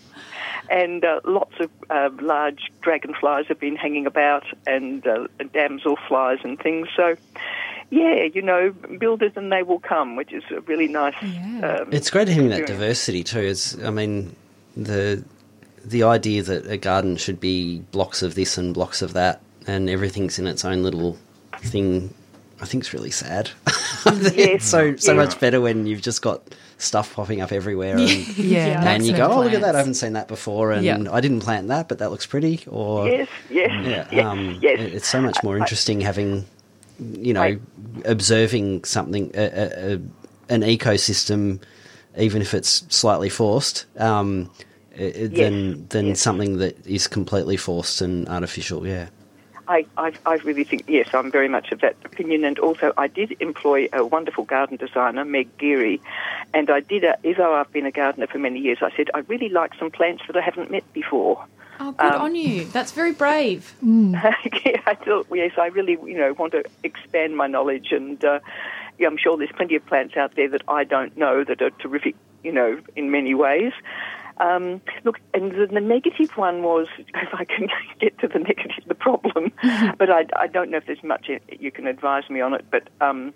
and uh, lots of uh, large dragonflies have been hanging about, and uh, damselflies and things. So, yeah, you know, builders and they will come, which is a really nice. Yeah. Um, It's great having that diversity too. It's, I mean, the the idea that a garden should be blocks of this and blocks of that, and everything's in its own little thing. I think it's really sad. *laughs* it's so so Yeah. much better when you've just got stuff popping up everywhere, and, *laughs* Yeah, Yeah. and you go, excellent "Oh, look at that! I haven't seen that before, and Yeah. I didn't plant that, but that looks pretty." Or Yes, yes, yeah, yes, um, yes. it- it's so much more I- I- interesting having, you know, Right. Observing something, a, a, an ecosystem, even if it's slightly forced, um, i- than than yes. something that is completely forced and artificial. Yeah. I, I, I really think, yes, I'm very much of that opinion. And also, I did employ a wonderful garden designer, Meg Geary. And I did, a, although I've been a gardener for many years, I said, I really like some plants that I haven't met before. Oh, good Um, on you. That's very brave. *laughs* yeah, I thought, yes, I really, you know, want to expand my knowledge, and uh, yeah, I'm sure there's plenty of plants out there that I don't know that are terrific, you know, in many ways. Um, look, and the, the negative one was, *laughs* if I can *laughs* get to the negative, the problem, but I, I don't know if there's much you can advise me on it. But um,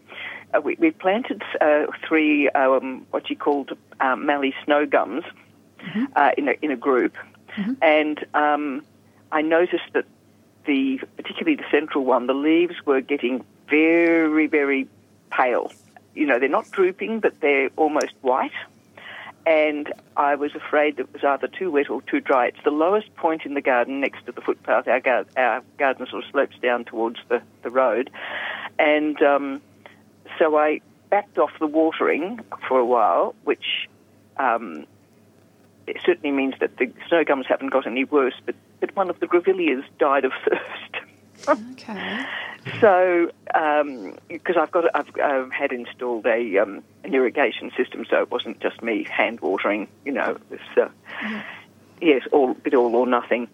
uh, we, we planted uh, three um, what you called um, mallee snow gums uh, in a in a group, and um, I noticed that the particularly the central one, the leaves were getting very very pale. You know, they're not drooping, but they're almost white. And I was afraid that it was either too wet or too dry. It's the lowest point in the garden next to the footpath. Our, gar- our garden sort of slopes down towards the, the road. And um, so I backed off the watering for a while, which um, it certainly means that the snow gums haven't got any worse, but, but one of the grevilleas died of *laughs* thirst. Okay. So, because I've got, I've, I've had installed a um, an irrigation system, so it wasn't just me hand watering. You know, it was uh, yes, all bit all or nothing.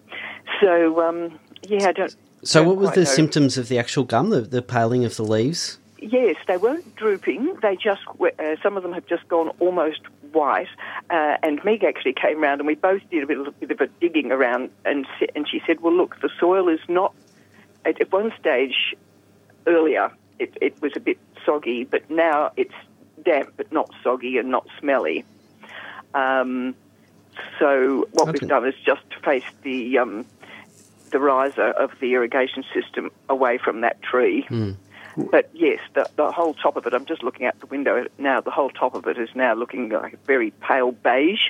So, um, yeah, I don't. So, don't what were the know. symptoms of the actual gum? The, the paling of the leaves? Yes, they weren't drooping. They just were- uh, some of them have just gone almost white. Uh, and Meg actually came round, and we both did a bit, a bit of a digging around, and and she said, "Well, look, the soil is not." At, at one stage earlier, it, it was a bit soggy, but now it's damp but not soggy and not smelly. Um, so what we've done is just face the um, the riser of the irrigation system away from that tree. But yes, the, the whole top of it, I'm just looking out the window now, the whole top of it is now looking like very pale beige.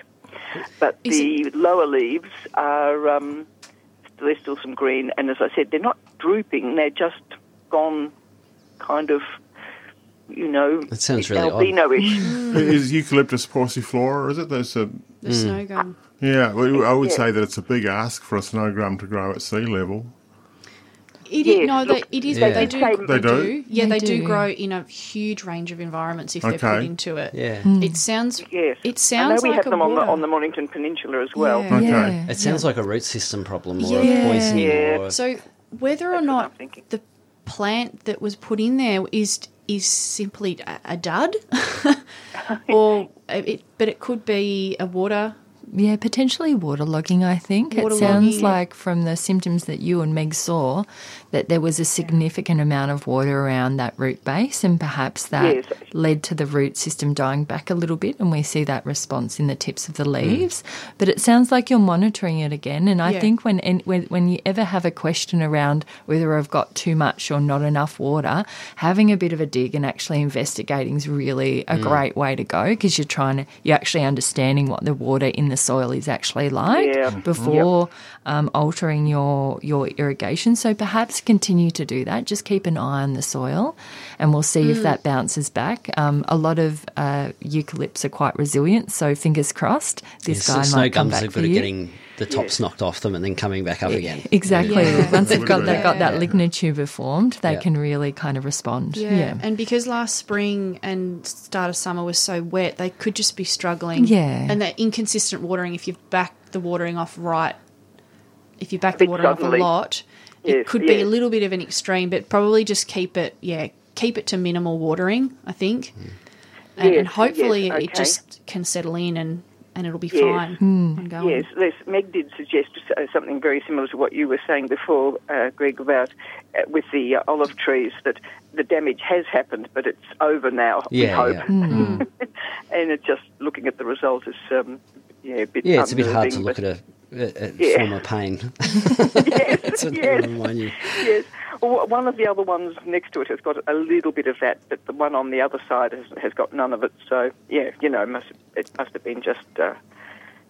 But Is the lower leaves are, um, there's still some green. And as I said, they're not drooping, they're just gone kind of, you know, That sounds really odd. albino-ish. *laughs* is eucalyptus pauciflora? Is it? There's a The snow gum. yeah. well, I would Yeah. say that it's a big ask for a snow gum to grow at sea level. It Yes, is, no, they, look, it is. they They, do do. They, They do? do. Yeah, They they, do. do. grow in a huge range of environments if they're put into it. Yeah. Hmm. It sounds. Yes. It I sounds know we like have a them on the, water. on the Mornington Peninsula as well. Yeah. Okay. Yeah. It sounds like a root system problem or Yeah. a poisoning Yeah. or So whether or That's what I'm not the plant that was put in there is is simply a, a dud, *laughs* *laughs* or it, but it could be a water. Yeah, potentially waterlogging, I think. it sounds yeah. like from the symptoms that you and Meg saw that there was a significant amount of water around that root base, and perhaps that Yes. led to the root system dying back a little bit, and we see that response in the tips of the hmm. leaves. But it sounds like you're monitoring it again, and I Yeah. think when, when when you ever have a question around whether I've got too much or not enough water, having a bit of a dig and actually investigating is really a hmm. great way to go because you're trying to you're actually understanding what the water in the soil is actually like Yeah. before um, altering your your irrigation. So perhaps continue to do that. Just keep an eye on the soil, and we'll see if that bounces back. Um, a lot of uh, eucalypts are quite resilient, so fingers crossed. This Yeah, guy so snow might come gums back are for at you. getting the tops knocked off them and then coming back up again. Exactly. Yeah. Once they've got Would that got that lignotuber formed, they Yeah. can really kind of respond. Yeah. Yeah. and because last spring and start of summer was so wet, they could just be struggling. Yeah. and that inconsistent watering. If you back the watering off right, if you back the water watering off a lot, it Yes, could be a little bit of an extreme. But probably just keep it. Yeah, keep it to minimal watering. I think, and, and Yes, hopefully yes, it just can settle in and and it'll be Yes. fine. ongoing. Yes, Les, Meg did suggest uh, something very similar to what you were saying before, uh, Greg, about uh, with the uh, olive trees that the damage has happened, but it's over now. we Yeah, hope. yeah. Hmm. *laughs* and it's just looking at the result is um, yeah, a bit Yeah, it's a bit hard to look but- at a, a, a Yeah. form of pain. *laughs* *laughs* yes, That's what yes, I remind you. yes. Well, one of the other ones next to it has got a little bit of that, but the one on the other side has, has got none of it. So yeah, you know, must, it must have been just uh,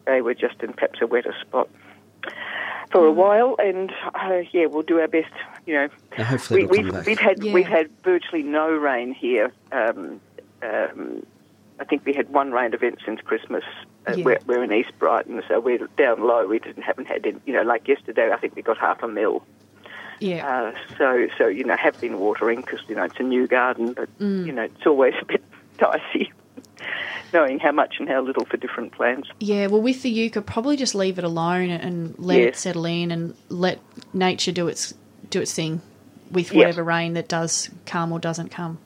they were just in perhaps a wetter spot for a while, and uh, yeah, we'll do our best. You know, And hopefully we, it'll come we've back. we've had Yeah. we've had virtually no rain here. Um, um, I think we had one rain event since Christmas. Uh, Yeah. we're, we're in East Brighton, so we're down low. We didn't haven't had any, you know like yesterday. I think we got half a mil. Yeah, Uh, so, so you know, have been watering because you know it's a new garden, but Mm. you know it's always a bit *laughs* dicey knowing how much and how little for different plants. yeah. Well, with the yucca, probably just leave it alone and let it settle in and let nature do its do its thing with Yep. whatever rain that does come or doesn't come.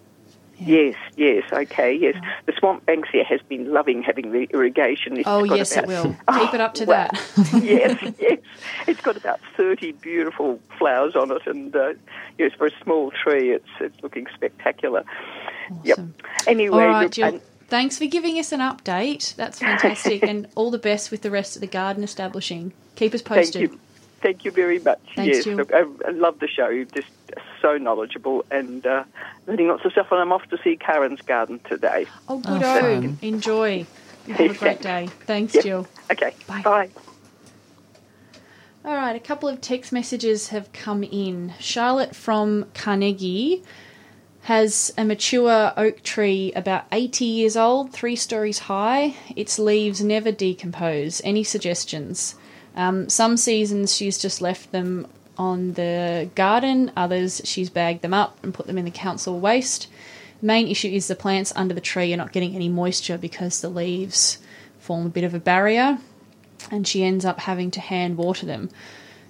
Yes, yes, okay, yes. The swamp banksia has been loving having the irrigation. It's Oh got yes, it will. *laughs* Oh, Keep it up to wow. that. *laughs* yes, *laughs* yes. It's got about thirty beautiful flowers on it, and uh, yes, for a small tree, it's it's looking spectacular. Yep. Awesome. Anyway, All right, Jill. and- Thanks for giving us an update. That's fantastic, and all the best with the rest of the garden establishing. Keep us Thank posted. you. Thank you very much. Thanks, yes, Jill. look, I, I love the show. Just so knowledgeable and uh, learning lots of stuff. And I'm off to see Karen's garden today. Oh, good. Oh, enjoy. You have a great *laughs* day. Thanks, Yep. Jill. Okay, Bye. bye. All right, a couple of text messages have come in. Charlotte from Carnegie has a mature oak tree about 80 years old, three stories high. Its leaves never decompose. Any suggestions? Um, some seasons she's just left them on the garden, others she's bagged them up and put them in the council waste. Main issue is the plants under the tree are not getting any moisture because the leaves form a bit of a barrier and she ends up having to hand water them.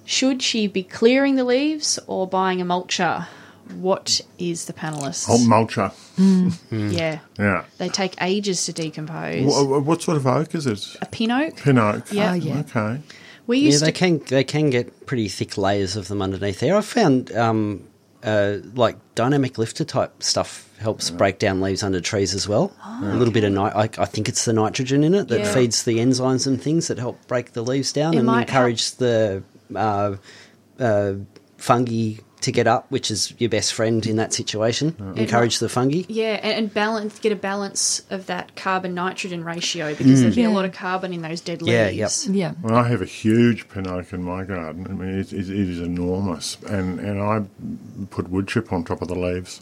Should she be clearing the leaves or buying a mulcher? What is the panelists? Oh, mulcher. Hmm. Hmm. yeah, Yeah. they take ages to decompose. What, what sort of oak is it? a pin oak. Pin oak. Yeah. Oh, yeah. Okay. We Yeah, they to. can they can get pretty thick layers of them underneath there. I've found um, uh, like dynamic lifter type stuff helps break down leaves under trees as well. a little bit of ni- I, I think it's the nitrogen in it that Yeah. feeds the enzymes and things that help break the leaves down It and might encourage the uh, uh, fungi to get up, which is your best friend in that situation. Encourage the fungi. Yeah, and, and balance get a balance of that carbon nitrogen ratio because there'd be a lot of carbon in those dead Mm. Yeah, leaves. yep. Yeah. Well, I have a huge pinoak in my garden. I mean, it, it, it is enormous, and and I put wood chip on top of the leaves.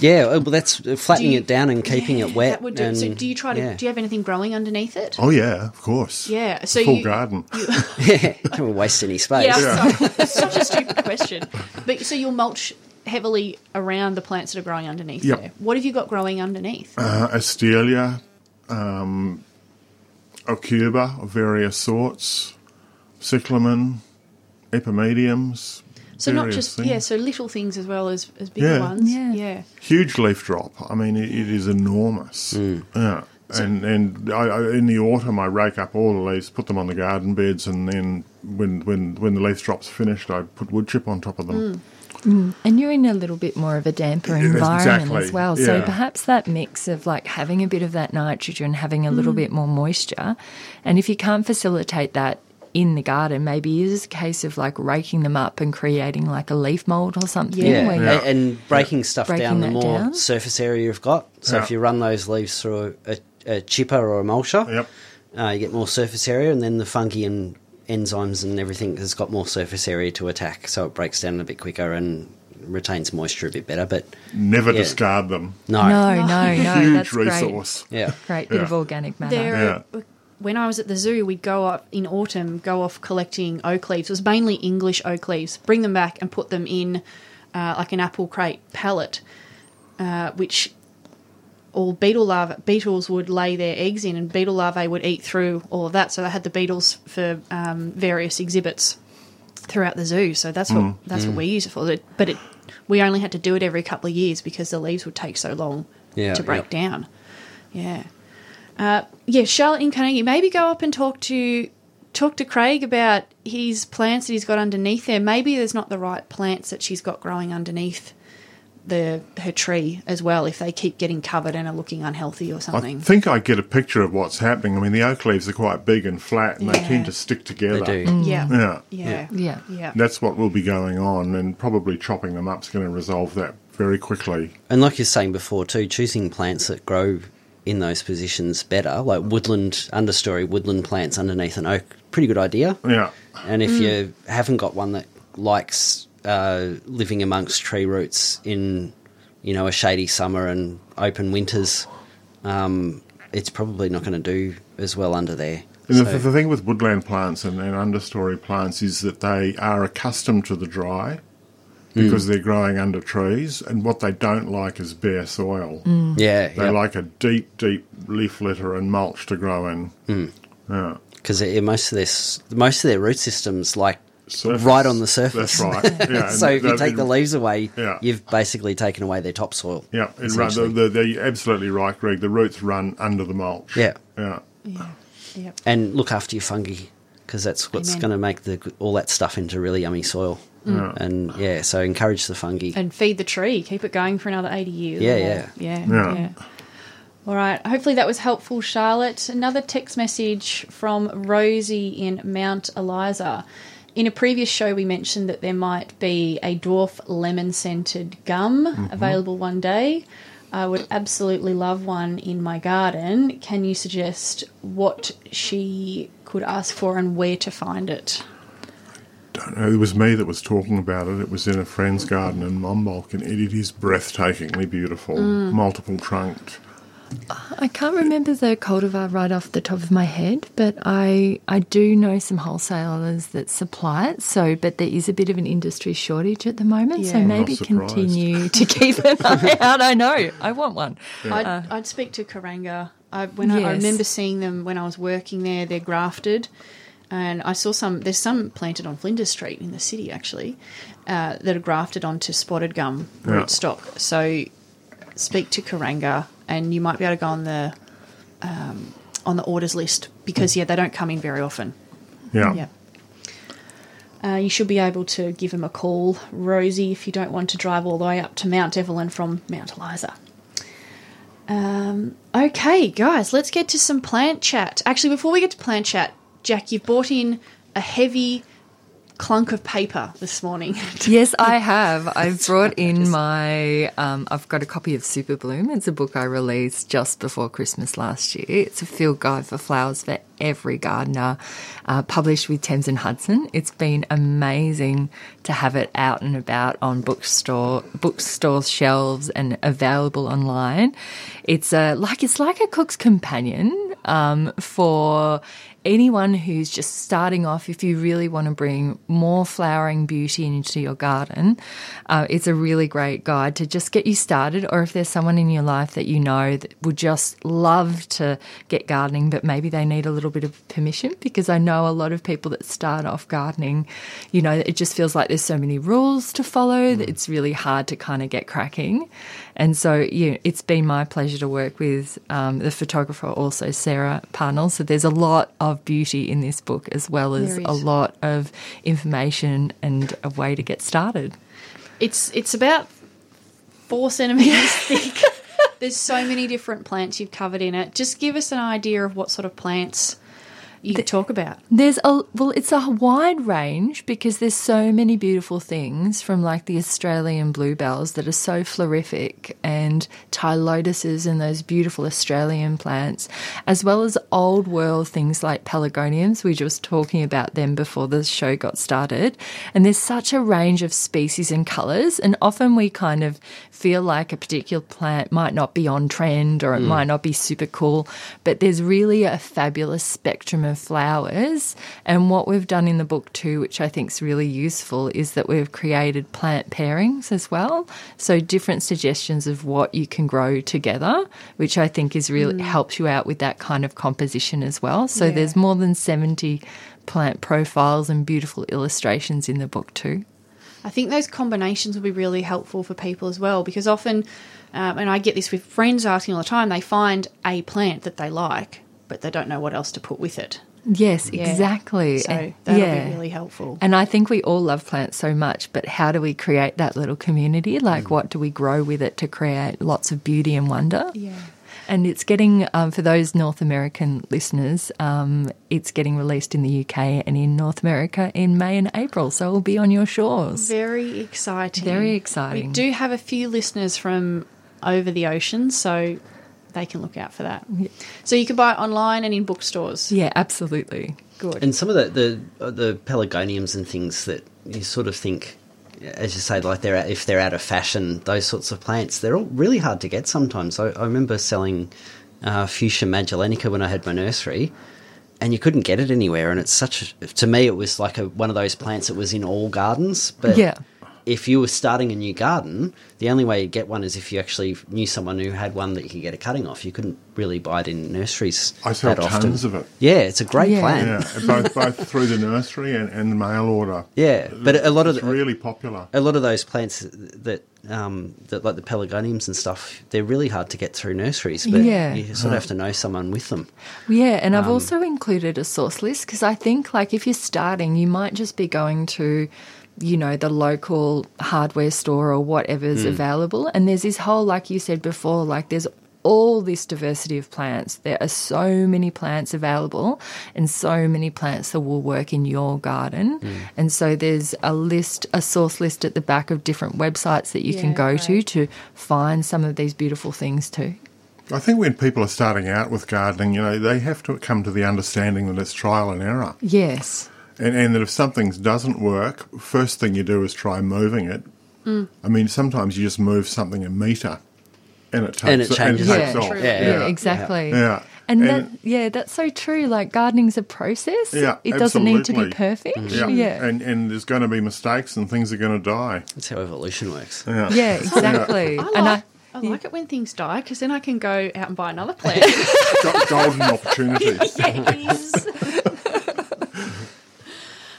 Yeah, well, that's uh, flattening you- it down and keeping Yeah, it wet. That would do. so do you try to? yeah. Do you have anything growing underneath it? Oh yeah, of course. Yeah, so full you- garden. *laughs* *laughs* yeah, don't waste any space. Yeah, sorry. such a stupid question. But so you'll mulch heavily around the plants that are growing underneath Yep. there. What have you got growing underneath? uh, Astelia, um, Aucuba of various sorts, cyclamen, epimediums. So not just things. yeah, so little things as well as as bigger Yeah. ones. Yeah. yeah. huge leaf drop. I mean, it, it is enormous. Hmm. Yeah. And and I, I, in the autumn, I rake up all the leaves, put them on the garden beds, and then when when when the leaf drop's finished, I put wood chip on top of them. Hmm. Mm. And you're in a little bit more of a damper Yeah, environment exactly. as well. So perhaps that mix of like having a bit of that nitrogen, having a Mm. little hmm. bit more moisture. And if you can't facilitate that in the garden, maybe it is a case of like raking them up and creating like a leaf mold or something. Yeah. where you- and breaking stuff Breaking down the that more down. surface area you've got. So Yeah. if you run those leaves through a, a, a chipper or a mulcher, Yep. uh, you get more surface area, and then the fungi and enzymes and everything has got more surface area to attack, so it breaks down a bit quicker and retains moisture a bit better. But Never Yeah. discard them. no, no, no, no. *laughs* Huge that's resource. yeah, great. Great bit Yeah. of organic matter. There, when I was at the zoo, we'd go up in autumn, go off collecting oak leaves. It was mainly English oak leaves. Bring them back and put them in uh, like an apple crate pellet, uh, which all beetle larvae beetles would lay their eggs in, and beetle larvae would eat through all of that. So they had the beetles for um, various exhibits throughout the zoo. So that's what that's what we use it for. But it, we only had to do it every couple of years because the leaves would take so long Yeah, to break yep. down. Yeah. Uh, yeah, Charlotte in Carnegie, maybe go up and talk to talk to Craig about his plants that he's got underneath there. Maybe there's not the right plants that she's got growing underneath the her tree as well if they keep getting covered and are looking unhealthy or something. I think I get a picture of what's happening. I mean, the oak leaves are quite big and flat, and they tend to stick together. they do. yeah. Yeah. Yeah. Yeah. Yeah. That's what will be going on, and probably chopping them up is going to resolve that very quickly. And like you're saying before too, choosing plants that grow in those positions better, like woodland understory woodland plants underneath an oak, pretty good idea. Yeah. And if you haven't got one that likes uh, living amongst tree roots in, you know, a shady summer and open winters, um, it's probably not going to do as well under there. And the, the thing with woodland plants and, and understory plants is that they are accustomed to the dry because mm. they're growing under trees, and what they don't like is bare soil. Mm. yeah, They like a deep, deep leaf litter and mulch to grow in. Mm. Yeah. because most of this, most of their root systems like Surface. right on the surface. That's right. *laughs* Yeah. so and if you take it- the leaves away, Yeah. you've basically taken away their topsoil. Yeah, it run, the, essentially. the, the, you're absolutely right, Greg. The roots run under the mulch. Yeah. Yeah. Yeah. Yep. and look after your fungi because that's what's going to make the all that stuff into really yummy soil. Yeah. And yeah, so encourage the fungi. And feed the tree. Keep it going for another 80 years. Yeah, yeah. Yeah. Yeah. Yeah. All right. Hopefully that was helpful, Charlotte. Another text message from Rosie in Mount Eliza. In a previous show, we mentioned that there might be a dwarf lemon scented gum mm-hmm. available one day. I would absolutely love one in my garden. Can you suggest what she could ask for and where to find it? Don't know. It was me that was talking about it. It was in a friend's garden in Monbulk, and it is breathtakingly beautiful. Mm. Multiple trunked. I can't remember the cultivar right off the top of my head, but I I do know some wholesalers that supply it. So, but there is a bit of an industry shortage at the moment. So maybe continue to keep an *laughs* eye out. I know I want one. I'd, I'd speak to Kuranga. I, when I, I remember seeing them when I was working there, they're grafted, and I saw some. There's some planted on Flinders Street in the city actually, uh, that are grafted onto spotted gum Yeah. rootstock. So speak to Kuranga, and you might be able to go on the um, on the orders list because yeah, they don't come in very often. Yeah. Yeah. uh, you should be able to give him a call, Rosie, if you don't want to drive all the way up to Mount Evelyn from Mount Eliza. Um, okay, guys, let's get to some plant chat. Actually, before we get to plant chat, Jac, you've brought in a heavy clunk of paper this morning. *laughs* Yes, I have. I've brought in my. Um, I've got a copy of Super Bloom. It's a book I released just before Christmas last year. It's a field guide for flowers for every gardener, uh, published with Thames and Hudson. It's been amazing to have it out and about on bookstore bookstore shelves and available online. It's a like it's like a cook's companion um, for anyone who's just starting off, if you really want to bring more flowering beauty into your garden, uh, it's a really great guide to just get you started. Or if there's someone in your life that you know that would just love to get gardening, but maybe they need a little bit of permission, because I know a lot of people that start off gardening, you know, it just feels like there's so many rules to follow that it's really hard to kind of get cracking. And so, yeah, it's been my pleasure to work with um, the photographer, also Sarah Pannell. So there's a lot of beauty in this book, as well as a lot of information and a way to get started. It's it's about four centimeters *laughs* thick. There's so many different plants you've covered in it. Just give us an idea of what sort of plants you talk about. There's a well, it's a wide range because there's so many beautiful things from like the Australian bluebells that are so florific and ptilotuses and those beautiful Australian plants, as well as old world things like pelargoniums. We were just talking about them before the show got started. And there's such a range of species and colours, and often we kind of feel like a particular plant might not be on trend or it mm. might not be super cool, but there's really a fabulous spectrum of flowers. And what we've done in the book too, which I think is really useful, is that we've created plant pairings as well. So different suggestions of what you can grow together, which I think is really helps you out with that kind of composition as well. So Yeah. there's more than 70 plant profiles and beautiful illustrations in the book too. I think those combinations will be really helpful for people as well because often, um, and I get this with friends asking all the time, they find a plant that they like, but they don't know what else to put with it. Yes, Yeah. exactly. So that'll yeah. be really helpful. And I think we all love plants so much, but how do we create that little community? Like, what do we grow with it to create lots of beauty and wonder? Yeah. And it's getting, um, for those North American listeners, um, it's getting released in the UK and in North America in May and April. So it'll be on your shores. Very exciting. Very exciting. We do have a few listeners from over the ocean, so they can look out for that. So you can buy it online and in bookstores. Yeah, absolutely. Good. And some of the the, uh, the pelargoniums and things that you sort of think, as you say, like they're if they're out of fashion, those sorts of plants, they're all really hard to get sometimes. I, I remember selling uh, Fuchsia magellanica when I had my nursery, and you couldn't get it anywhere. And it's such a, to me, it was like a, one of those plants that was in all gardens, but Yeah. If you were starting a new garden, the only way you'd get one is if you actually knew someone who had one that you could get a cutting off. You couldn't really buy it in nurseries. I sell that often. tons of it. Yeah, it's a great Yeah. plant. Yeah, *laughs* both both through the nursery and, and the mail order. Yeah, but a lot of it's the- really popular. A lot of those plants that, um, that like the pelargoniums and stuff, they're really hard to get through nurseries. But Yeah. you sort of have to know someone with them. Yeah, and Um, I've also included a source list because I think, like, if you're starting, you might just be going to, you know, the local hardware store or whatever's hmm. available. And there's this whole, like you said before, like, there's all this diversity of plants. There are so many plants available and so many plants that will work in your garden. Hmm. And so there's a list, a source list at the back of different websites that you can Yeah, go to to find some of these beautiful things too. I think when people are starting out with gardening, you know, they have to come to the understanding that it's trial and error. Yes. And, and that if something doesn't work, first thing you do is try moving it. Mm. I mean, sometimes you just move something a metre and it takes, And it changes. takes Yeah, off. true. Yeah, Yeah. exactly. Yeah. And, And- that, yeah, that's so true. Like gardening's a process. Yeah, it doesn't need to be absolutely. perfect. Yeah. yeah, And, and there's going to be mistakes and things are going to die. That's how evolution works. Yeah. Yeah, exactly. I and like, I, I, like it when things die because then I can go out and buy another plant. *laughs* Golden opportunity. *laughs* yes.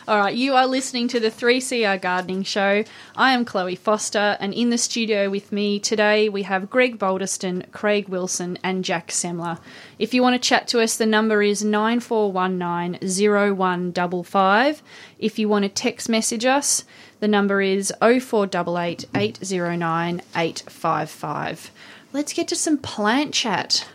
All right, you are listening to the 3CR Gardening Show. I am Chloe Foster, and in the studio with me today we have Greg Balderston, Craig Wilson, and Jac Semmler. If you want to chat to us, the number is 94190155. If you want to text message us, the number is 0488 809 855. Let's get to some plant chat.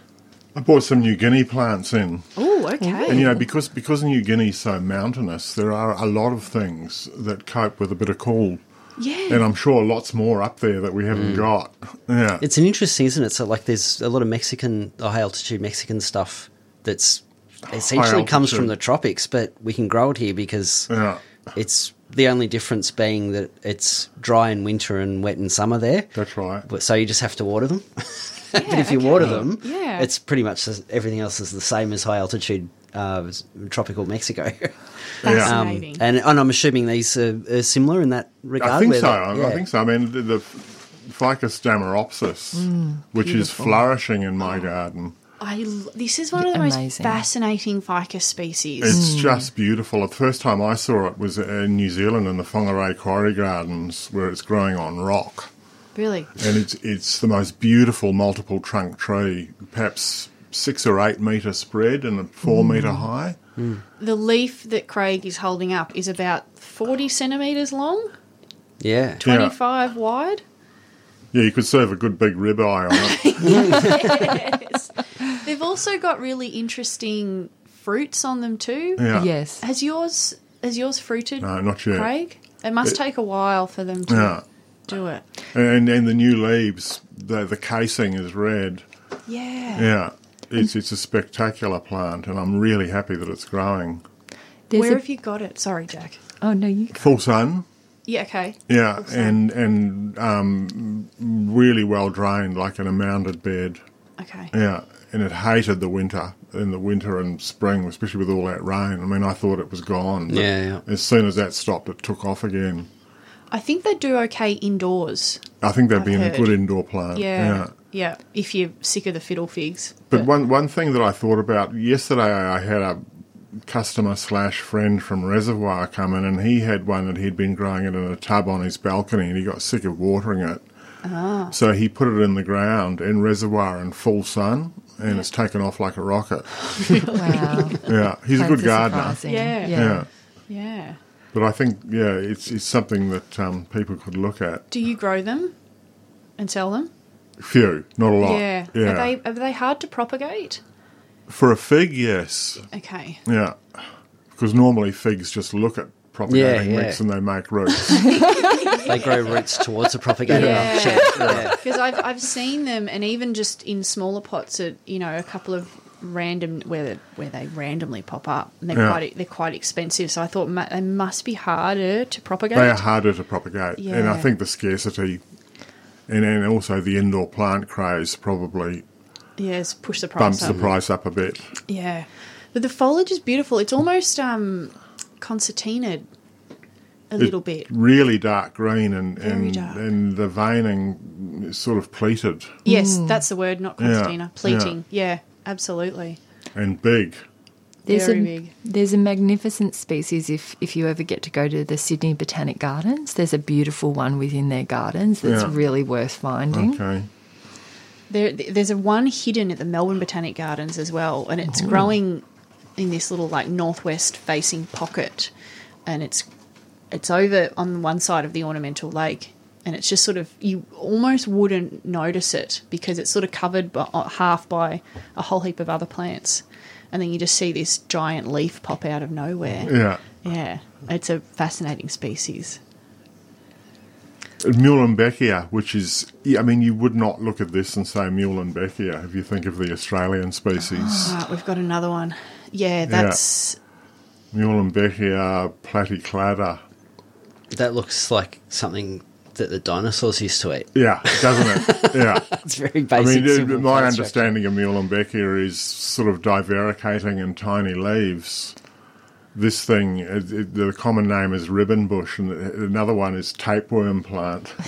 I bought some New Guinea plants in. Oh, okay. And you know, because because New Guinea's so mountainous, there are a lot of things that cope with a bit of cool. yeah. And I'm sure lots more up there that we haven't mm. got. Yeah. It's an interesting, isn't it? So, like, there's a lot of Mexican, high altitude Mexican stuff that's essentially comes from the tropics, but we can grow it here because yeah. it's the only difference being that it's dry in winter and wet in summer there. That's right. But so you just have to water them. *laughs* but if you okay. water them, Yeah. it's pretty much everything else is the same as high altitude uh, tropical Mexico. *laughs* Yeah. um, Fascinating. and, and I'm assuming these are, are similar in that regard. I think so. they- I- yeah. I think so. I mean, the, the Ficus dammaropsis, which is flourishing in my garden. I l- this is one of the most fascinating ficus species. It's just beautiful. The first time I saw it was in New Zealand in the Whangarei Quarry Gardens, where it's growing on rock, really, and it's it's the most beautiful multiple trunk tree, perhaps six or eight metre spread and a four mm. metre high. Mm. the leaf that Craig is holding up is about forty centimeters long, yeah. twenty-five wide. Yeah, you could serve a good big ribeye on it. *laughs* They've also got really interesting fruits on them too. Yeah. Yes. Has yours has yours fruited, No, not yet. Craig? It must It- take a while for them to Yeah. Do it. And and the new leaves, the the casing is red. Yeah. Yeah. It's it's a spectacular plant and I'm really happy that it's growing. There's Where a- have you got it? Sorry, Jac. oh no, you. Full sun. Yeah. Okay. Yeah, sun. and and um, really well drained, like in a mounded bed. Okay. Yeah, and it hated the winter, in the winter and spring, especially with all that rain. I mean, I thought it was gone. but Yeah, yeah. As soon as that stopped, it took off again. I think they do okay indoors. I think they'd I've been a good indoor plant. Yeah. yeah. Yeah. If you're sick of the fiddle figs. But one one thing that I thought about yesterday, I had a customer slash friend from Reservoir come in, and he had one that he'd been growing it in a tub on his balcony, and he got sick of watering it. Ah. So he put it in the ground in Reservoir in full sun, and it's taken off like a rocket. *laughs* Wow. Yeah, he's a good gardener. surprising. Yeah. Yeah. Yeah. But I think, yeah, it's, it's something that um, people could look at. Do you grow them and sell them? Few, not a lot. Yeah. yeah. Are they are they hard to propagate? For a fig, yes. Okay. Yeah. Because normally figs just look at propagating Yeah, yeah. mix and they make roots. *laughs* *laughs* they grow roots towards the propagator. Yeah. shed. yeah. *laughs* Because I've I've seen them, and even just in smaller pots, at you know a couple of random where they, where they randomly pop up, and they're Yeah. quite they're quite expensive. So I thought ma- they must be harder to propagate. they are harder to propagate. And I think the scarcity and, and also the indoor plant craze probably Yes, push the price bumps up. the price up a bit. Yeah, but the foliage is beautiful. It's almost um concertinaed a little bit. Really dark green and, Very and, dark. and the veining is sort of pleated Yes, that's the word, not Yeah, concertina. Pleating. Yeah. Absolutely. and big. There's Very a, big. There's a magnificent species if, if you ever get to go to the Sydney Botanic Gardens. There's a beautiful one within their gardens that's Yeah. really worth finding. Okay. There, there's a one hidden at the Melbourne Botanic Gardens as well, and it's growing in this little like northwest facing pocket, and it's it's over on one side of the ornamental lake, and it's just sort of you almost wouldn't notice it because it's sort of covered by, uh, half by a whole heap of other plants, and then you just see this giant leaf pop out of nowhere. Yeah. Yeah, it's a fascinating species. Muhlenbeckia, which is, I mean, you would not look at this and say Muhlenbeckia if you think of the Australian species. Right, we've got another one. Yeah, that's Muhlenbeckia platyclada. That looks like something that the dinosaurs used to eat. Yeah, doesn't it? *laughs* Yeah. It's very basic. I mean, simple my plant structure. understanding of Muhlenbeckia is sort of divaricating in tiny leaves. This thing, it, it, the common name is ribbon bush, and another one is tapeworm plant. *laughs* *laughs*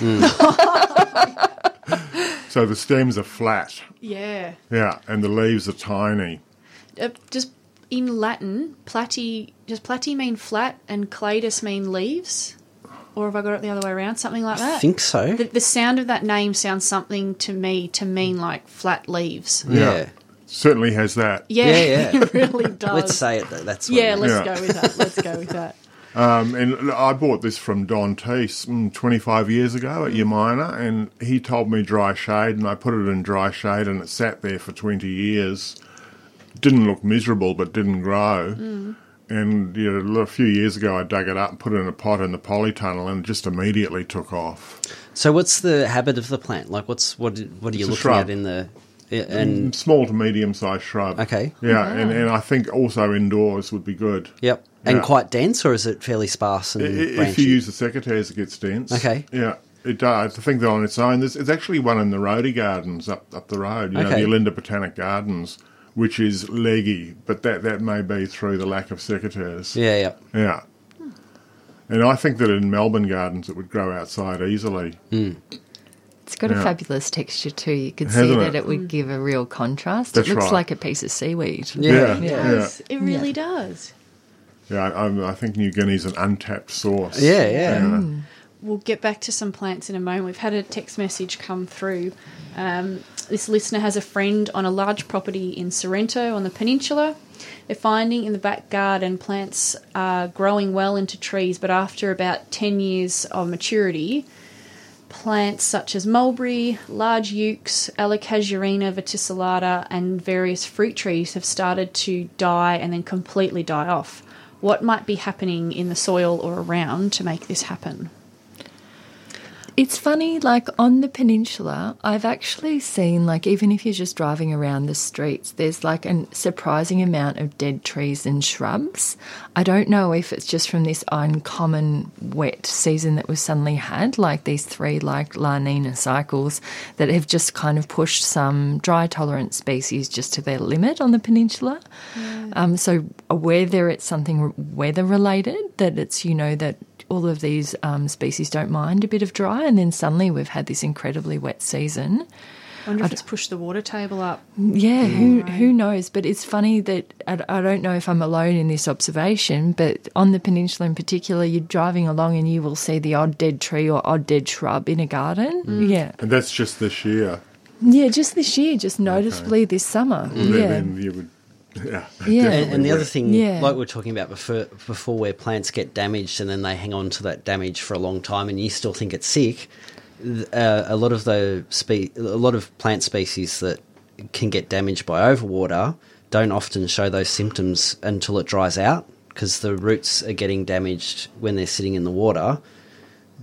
so the stems are flat, yeah. yeah, and the leaves are tiny. Uh, just in Latin, plati does plati mean flat and cladus mean leaves? Or have I got it the other way around? Something like that. I think so. the, the sound of that name sounds something to me to mean like flat leaves. yeah. Certainly has that. Yeah, Yeah, yeah. *laughs* it really *laughs* does. Let's say it. that- That's what Yeah, it let's Yeah. go with that. Let's go with that. *laughs* Um, and I bought this from Don Teese mm, 25 years ago at Yamina, and he told me dry shade, and I put it in dry shade, and it sat there for 20 years. Didn't look miserable, but didn't grow. And you know, a few years ago, I dug it up and put it in a pot in the polytunnel, and it just immediately took off. So, what's the habit of the plant? Like, what's what? What are you It's looking at in the? Mm, and Small to medium sized shrub. Okay. Yeah, and, and I think also indoors would be good. yep, and Yeah. quite dense, or is it fairly sparse and If branchy? you use the secateurs, it gets dense. Okay. Yeah, it does. I think that on its own, there's, it's actually one in the Rhodey Gardens up up the road. You know, Okay. the Olinda Botanic Gardens, which is leggy, but that that may be through the lack of secateurs. yeah, yeah. Yeah. And I think that in Melbourne Gardens, it would grow outside easily. It's got a fabulous texture too. You could see Hasn't that it? it would give a real contrast. That's it looks right. like a piece of seaweed. Yeah, Yeah. It Yeah. It really does. Yeah, I, I think New Guinea's an untapped source. Yeah, yeah. We'll get back to some plants in a moment. We've had a text message come through. Um, this listener has a friend on a large property in Sorrento on the peninsula. They're finding in the back garden plants are growing well into trees, but after about 10 years of maturity, plants such as mulberry, large ukes, Allocasuarina verticillata, and various fruit trees have started to die and then completely die off. What might be happening in the soil or around to make this happen? It's funny, like on the peninsula, I've actually seen, like, even if you're just driving around the streets, there's like a surprising amount of dead trees and shrubs. I don't know if it's just from this uncommon wet season that we've suddenly had, like these three, like La Nina cycles, that have just kind of pushed some dry tolerant species just to their limit on the peninsula. Um, so, whether it's something weather related, that it's, you know, that all of these um, species don't mind a bit of dry, and then suddenly we've had this incredibly wet season. I wonder if it's pushed the water table up. Yeah, who who knows? But it's funny that I, I don't know if I'm alone in this observation, but on the peninsula in particular, you're driving along and you will see the odd dead tree or odd dead shrub in a garden. Yeah, And that's just this year. yeah, just this year, just noticeably this summer. Then, Yeah, then you would, yeah. Yeah. And, and the other thing, Yeah. like we are talking about before, before, where plants get damaged and then they hang on to that damage for a long time, and you still think it's sick. Uh, a lot of the spe- a lot of plant species that can get damaged by overwater don't often show those symptoms until it dries out because the roots are getting damaged when they're sitting in the water.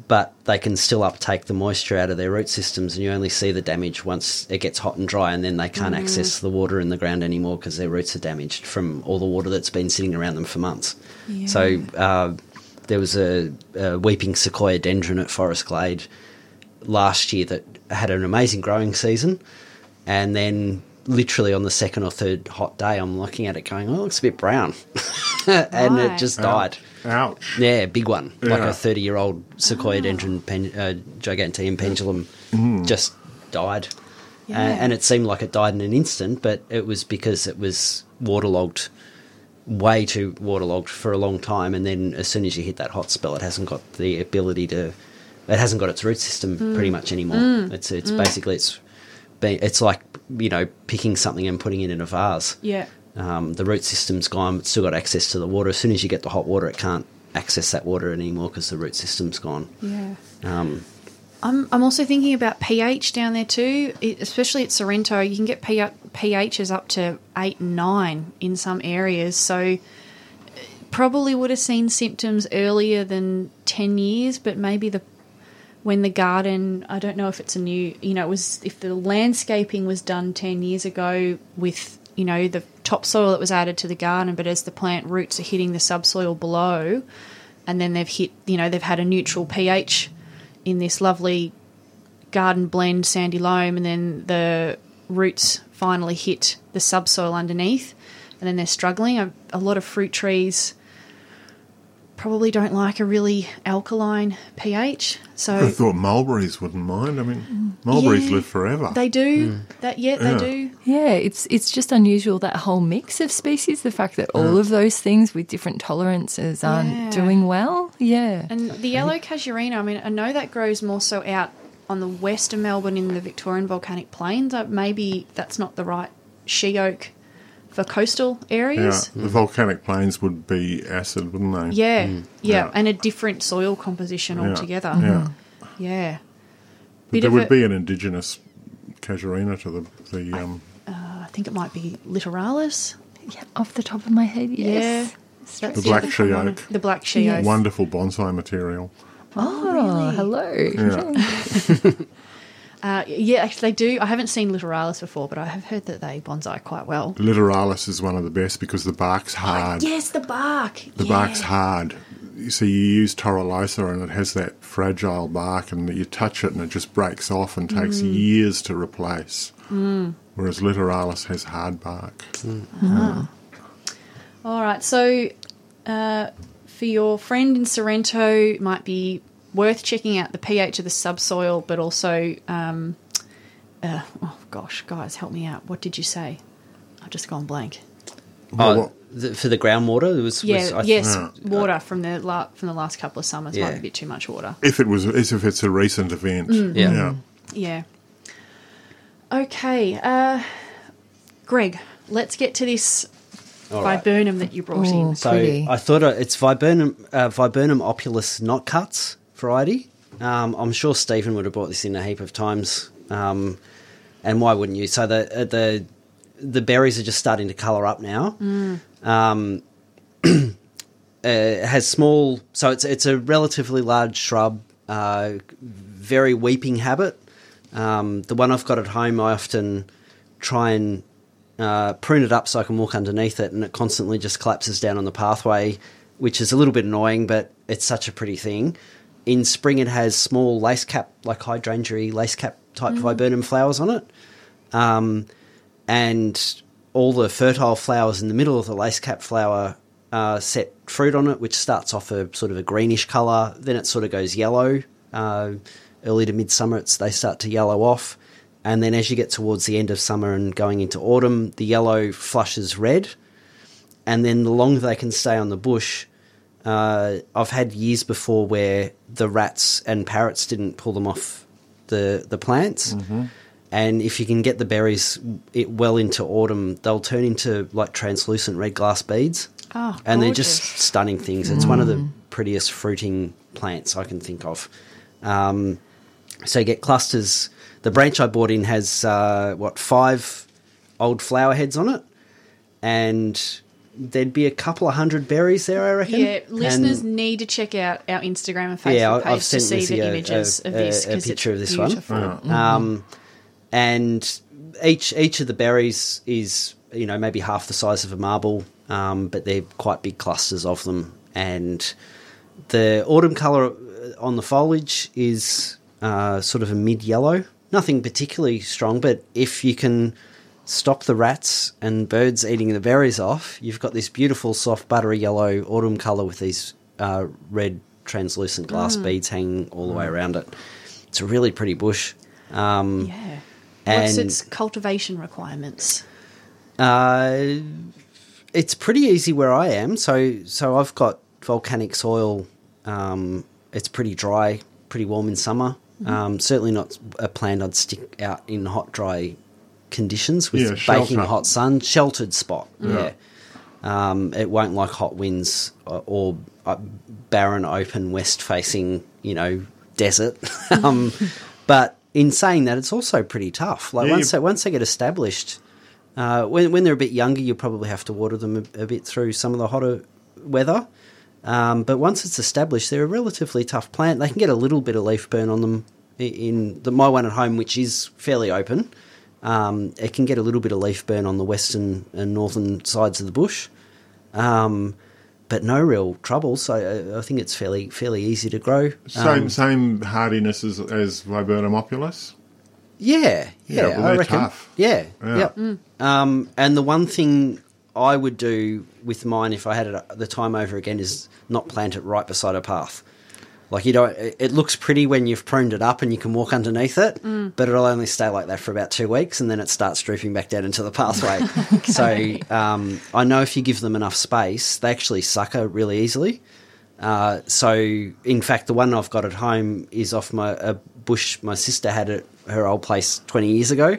But they can still uptake the moisture out of their root systems, and you only see the damage once it gets hot and dry, and then they can't access the water in the ground anymore because their roots are damaged from all the water that's been sitting around them for months. So uh, there was a, a weeping Sequoiadendron at Forest Glade last year that had an amazing growing season, and then literally on the second or third hot day, I'm looking at it going, "Oh, it looks a bit brown," *laughs* and Right. it just died. Ouch. Yeah, big one, like a thirty-year-old Sequoiadendron pen, uh, giganteum pendulum, just died, Uh, and it seemed like it died in an instant, but it was because it was waterlogged, way too waterlogged for a long time, and then as soon as you hit that hot spell, it hasn't got the ability to, it hasn't got its root system pretty much anymore. It's it's basically it's, be- it's like you know picking something and putting it in a vase. Yeah. Um, the root system's gone, but still got access to the water. As soon as you get the hot water, it can't access that water anymore because the root system's gone. Yeah. Um, I'm, I'm also thinking about pH down there too, it, especially at Sorrento. You can get pHs up to 8 and 9 in some areas. So, uh, probably would have seen symptoms earlier than 10 years, but maybe the when the garden, I don't know if it's a new, you know, it was if the landscaping was done 10 years ago with, you know, the topsoil that was added to the garden, but as the plant roots are hitting the subsoil below, and then they've hit, you know, they've had a neutral pH in this lovely garden blend sandy loam, and then the roots finally hit the subsoil underneath, and then they're struggling. A, a lot of fruit trees probably don't like a really alkaline pH. So I thought mulberries wouldn't mind. I mean, mulberries Yeah. live forever. they do that. Yeah, they do. Yeah, it's it's just unusual that whole mix of species. The fact that all of those things with different tolerances aren't Yeah. doing well. Yeah, And the yellow casuarina, I mean, I know that grows more so out on the west of Melbourne in the Victorian volcanic plains. Uh, maybe that's not the right she oak for coastal yeah, areas. the volcanic plains would be acid, wouldn't they? Yeah, yeah, Yeah. and a different soil composition Yeah. altogether. Yeah. Yeah. But there would a- be an indigenous casuarina to the the um, I think it might be littoralis. yeah. Off the top of my head, yes. Yeah. That's The black other she oak. The black she Yes. oak. wonderful bonsai material. Oh, hello. Yeah. *laughs* Uh, yeah, actually, they do. I haven't seen littoralis before, but I have heard that they bonsai quite well. Littoralis is one of the best because the bark's hard. Yes, the bark. The yeah. bark's hard. You see, you use Torulosa and it has that fragile bark, and you touch it and it just breaks off and takes Mm. years to replace. Whereas Littoralis has hard bark. All right. So, uh, for your friend in Sorrento, it might be worth checking out the pH of the subsoil, but also, um, uh, oh gosh, guys, help me out. What did you say? I've just gone blank. Oh, what- the, for the groundwater, it was, Yeah, was I- yes, Yeah. water from the la- from the last couple of summers might Yeah. be a bit too much water. if it was, as if it's a recent event. Mm. Yeah. yeah. Yeah. Okay, uh, Greg, let's get to this All right. viburnum that you brought Oh, in. So Pretty. I thought uh, it's Viburnum, uh, Viburnum opulus Notcutts variety. Um, I'm sure Stephen would have brought this in a heap of times. Um, and why wouldn't you? So the uh, the the berries are just starting to colour up now. Um, *clears throat* uh, it has small, so it's it's a relatively large shrub, uh, very weeping habit. Um, the one I've got at home, I often try and uh, prune it up so I can walk underneath it, and it constantly just collapses down on the pathway, which is a little bit annoying, but it's such a pretty thing. In spring, it has small lace cap, like hydrangea lace cap type viburnum flowers on it, um, and all the fertile flowers in the middle of the lace cap flower uh, set fruit on it, which starts off a sort of a greenish colour, then it sort of goes yellow. Uh, early to midsummer, it's they start to yellow off, and then as you get towards the end of summer and going into autumn, the yellow flushes red, and then the longer they can stay on the bush. Uh, I've had years before where the rats and parrots didn't pull them off the the plants, and if you can get the berries it well into autumn, they'll turn into like translucent red glass beads, Oh, and they're just stunning things. It's one of the prettiest fruiting plants I can think of. Um, so you get clusters. The branch I bought in has uh, what five old flower heads on it, and there'd be a couple of hundred berries there, I reckon. Yeah, listeners And- need to check out our Instagram and Facebook Yeah, page I've to sent see the a- images a- of this a- a 'cause picture it's of this one. beautiful. Um, and each each of the berries is you know maybe half the size of a marble, um, but they're quite big clusters of them. And the autumn color on the foliage is uh, sort of a mid yellow, nothing particularly strong. But if you can stop the rats and birds eating the berries off, you've got this beautiful soft buttery yellow autumn color with these uh, red translucent glass beads hanging all the way around it. It's a really pretty bush. Um, Yeah. What's its cultivation requirements? Uh, it's pretty easy where I am. So so I've got volcanic soil. Um, it's pretty dry, pretty warm in summer. Mm-hmm. Um, certainly not a plant I'd stick out in hot, dry conditions with Yeah, baking shelter. hot sun. Sheltered spot. Yeah. Yeah. Um, it won't like hot winds or, or uh, barren, open, west facing, you know, desert. *laughs* um, but in saying that, it's also pretty tough. Like Yeah, once they, once they get established, uh, when when they're a bit younger, you probably have to water them a, a bit through some of the hotter weather. Um, but once it's established, they're a relatively tough plant. They can get a little bit of leaf burn on them. In the my one at home, which is fairly open, um, it can get a little bit of leaf burn on the western and northern sides of the bush, um, but no real trouble. So I, I think it's fairly fairly easy to grow. Same Um, same hardiness as, as Viburnum opulus. Yeah, Yeah, yeah, well, I they're reckon. tough. Yeah, Yeah. yep. Um, and the one thing I would do with mine if I had it the time over again is not plant it right beside a path. Like you don't, it looks pretty when you've pruned it up and you can walk underneath it, but it'll only stay like that for about two weeks and then it starts drooping back down into the pathway. *laughs* So um, I know if you give them enough space, they actually sucker really easily. Uh, so, in fact, the one I've got at home is off my a bush my sister had at her old place 20 years ago.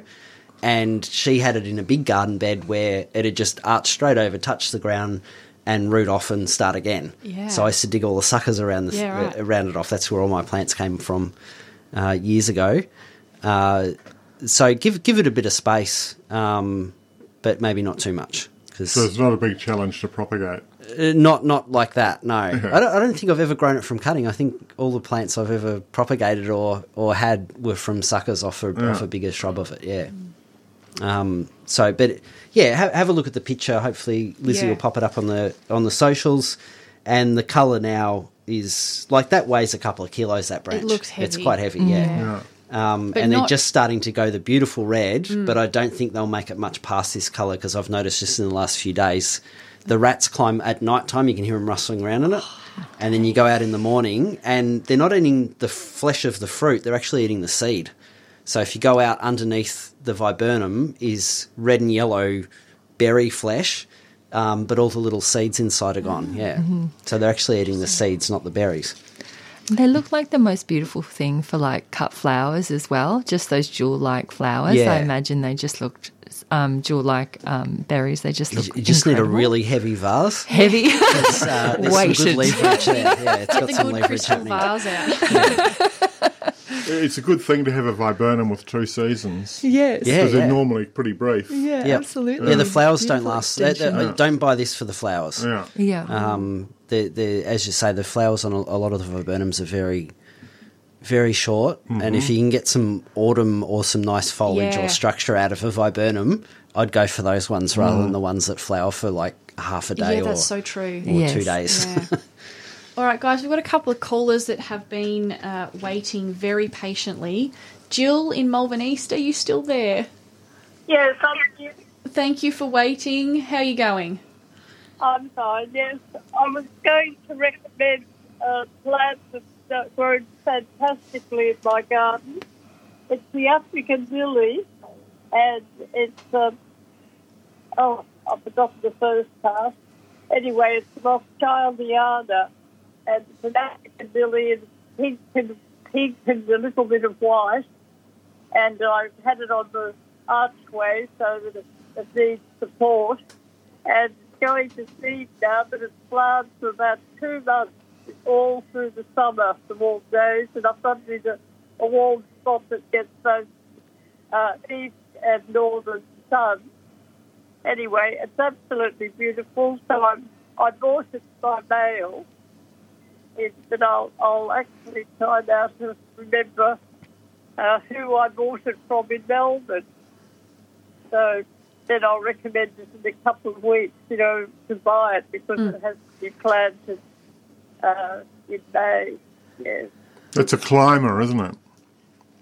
And she had it in a big garden bed where it had just arched straight over, touched the ground, and root off and start again. Yeah. So I used to dig all the suckers around the, Yeah, right. around it off. That's where all my plants came from uh, years ago. Uh, so give give it a bit of space, um, but maybe not too much because So it's not a big challenge to propagate. uh, not not like that. No, I, don't, I don't think I've ever grown it from cutting. I think all the plants I've ever propagated or or had were from suckers off a, off a bigger shrub of it. Yeah. Um, so, but yeah, have, have a look at the picture. Hopefully, Lizzie Yeah. will pop it up on the on the socials. And the color now is like that weighs a couple of kilos. That branch looks It's quite heavy. Yeah. Yeah. Um, But and they're Mm. just starting to go the beautiful red, but I don't think they'll make it much past this colour because I've noticed just in the last few days, the rats climb at night time. You can hear them rustling around in it, *gasps* and then you go out in the morning, and they're not eating the flesh of the fruit; they're actually eating the seed. So if you go out underneath the viburnum, is red and yellow berry flesh, um, but all the little seeds inside are gone. Yeah, so they're actually eating the seeds, not the berries. They look like the most beautiful thing for like cut flowers as well. Just those jewel-like flowers. Yeah. I imagine they just looked um, jewel-like um, berries. They just look. you just need a really heavy vase. heavy. It's, uh, there's *laughs* some good leverage *laughs* there. Yeah, it's got the some leverage crystal happening. vase out. *laughs* It's a good thing to have a viburnum with two seasons. yes. Yeah, Because yeah. they're normally pretty brief. Yeah, Yep. absolutely. Yeah, the flowers don't last. They- they- Yeah. Don't buy this for the flowers. Yeah. Yeah. Um, the the as you say, the flowers on a, a lot of the viburnums are very, very short. And if you can get some autumn or some nice foliage Yeah. or structure out of a viburnum, I'd go for those ones rather than the ones that flower for like half a day yeah, or, that's so true. or Yes. two days. *laughs* All right, guys, we've got a couple of callers that have been uh, waiting very patiently. Jill in Malvern East, are you still there? Yes, I'm, here. Thank you for waiting. How are you going? I'm fine. Yes, I was going to recommend a plant that's uh, grown fantastically in my garden. It's the African lily, and it's um, oh, I've forgotten the first part. Anyway, it's Rothschildiana, and it's an African lily in pink and a little bit of white. And I've had it on the archway so that it, it needs support. And it's going to seed now, but it's planted for about two months, all through the summer, the warm days. And I've got it a, a warm spot that gets both uh, east and northern sun. Anyway, it's absolutely beautiful. So I'm, I bought it by mail, it, but I'll, I'll actually try now to remember uh, who I bought it from in Melbourne. So then I'll recommend it in a couple of weeks, you know, to buy it because it has to be planted uh, in May. Yes. It's a climber, isn't it?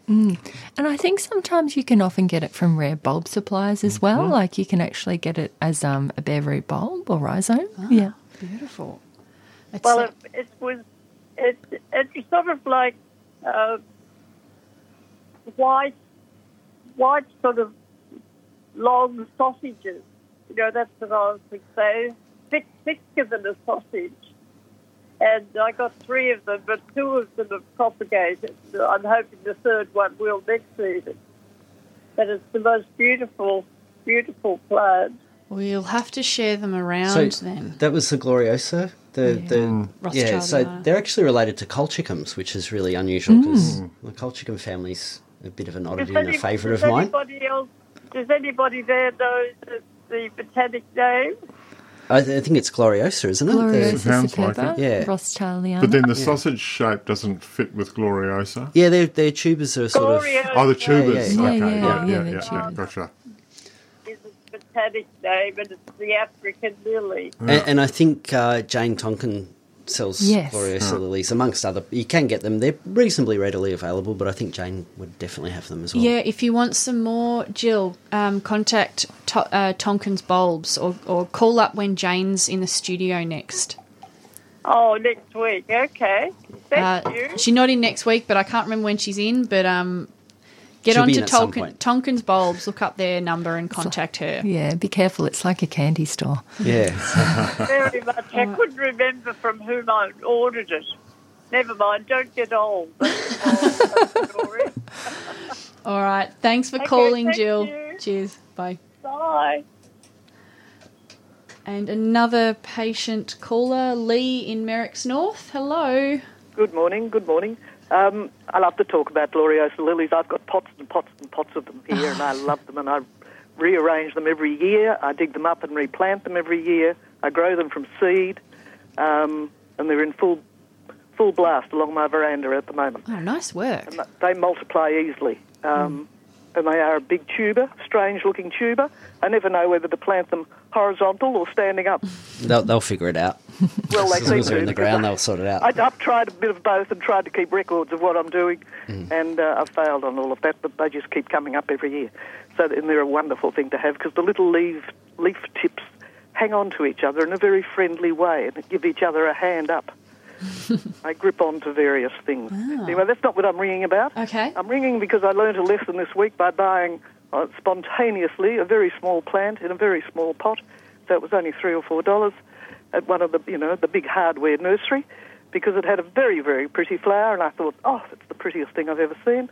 And I think sometimes you can often get it from rare bulb suppliers as well. Mm-hmm. Like you can actually get it as um, a bare root bulb or rhizome. Yeah. Beautiful. It's Well, it, it was it it was sort of like uh, white white sort of long sausages. You know, that's what I was going to say. Thick, thicker than a sausage. And I got three of them, but two of them have propagated. I'm hoping the third one will next season. But it's the most beautiful, beautiful plant. we'll have to share them around So then. that was the Gloriosa. The the yeah, mm. so Rothschildiana. they're actually related to colchicums, which is really unusual mm. because the colchicum family's a bit of an oddity and a favourite of mine. Anybody else, does anybody there know the, the botanic name? I, th- I think it's Gloriosa, isn't it? Gloriosa The- sounds like it. Yeah. Rothschildiana. But then the sausage shape doesn't fit with Gloriosa. yeah, their their tubers are sort of Oh, the tubers. yeah, yeah. okay, Yeah, yeah, yeah, yeah, yeah, yeah, the yeah, tubers. gotcha. Is a botanic name, and it's the African lily. of, and, and I think uh, Jane Tonkin sells Yes. gloriosa lilies, amongst other. You can get them; they're reasonably readily available. But I think Jane would definitely have them as well. Yeah, if you want some more, Jill, um, contact to- uh, Tonkin's Bulbs or, or call up when Jane's in the studio next. Oh, next week. Okay. Thank Uh, you. she's not in next week, but I can't remember when she's in. But um, get She'll on be to in at some point. Tonkin's Bulbs, look up their number and contact her. Yeah, be careful. It's like a candy store. yeah. *laughs* Very much. I couldn't remember from whom I ordered it. Never mind. Don't get old. That's *laughs* story. All right. Thanks for Okay, calling, thank Jill. you. Cheers. Bye. Bye. And another patient caller, Lee in Merricks North. Hello. Good morning, good morning. Um, I love to talk about gloriosa lilies. I've got pots and pots and pots of them here, and I *laughs* love them, and I rearrange them every year. I dig them up and replant them every year. I grow them from seed, um, and they're in full full blast along my veranda at the moment. Oh, nice work. And they multiply easily. Um, And they are a big tuber, strange looking tuber. I never know whether to plant them horizontal or standing up. They'll, they'll figure it out. *laughs* Well, they As long as seem they're in the ground, I, they'll sort it out. I, I've tried a bit of both and tried to keep records of what I'm doing, and uh, I've failed on all of that. But they just keep coming up every year. So and they're a wonderful thing to have because the little leaf leaf tips hang on to each other in a very friendly way and give each other a hand up. They grip onto various things. Anyway, that's not what I'm ringing about. Okay. I'm ringing because I learned a lesson this week by buying uh, spontaneously a very small plant in a very small pot. So it was only three or four dollars at one of the, you know, the big hardware nursery because it had a very, very pretty flower. And I thought, oh, it's the prettiest thing I've ever seen.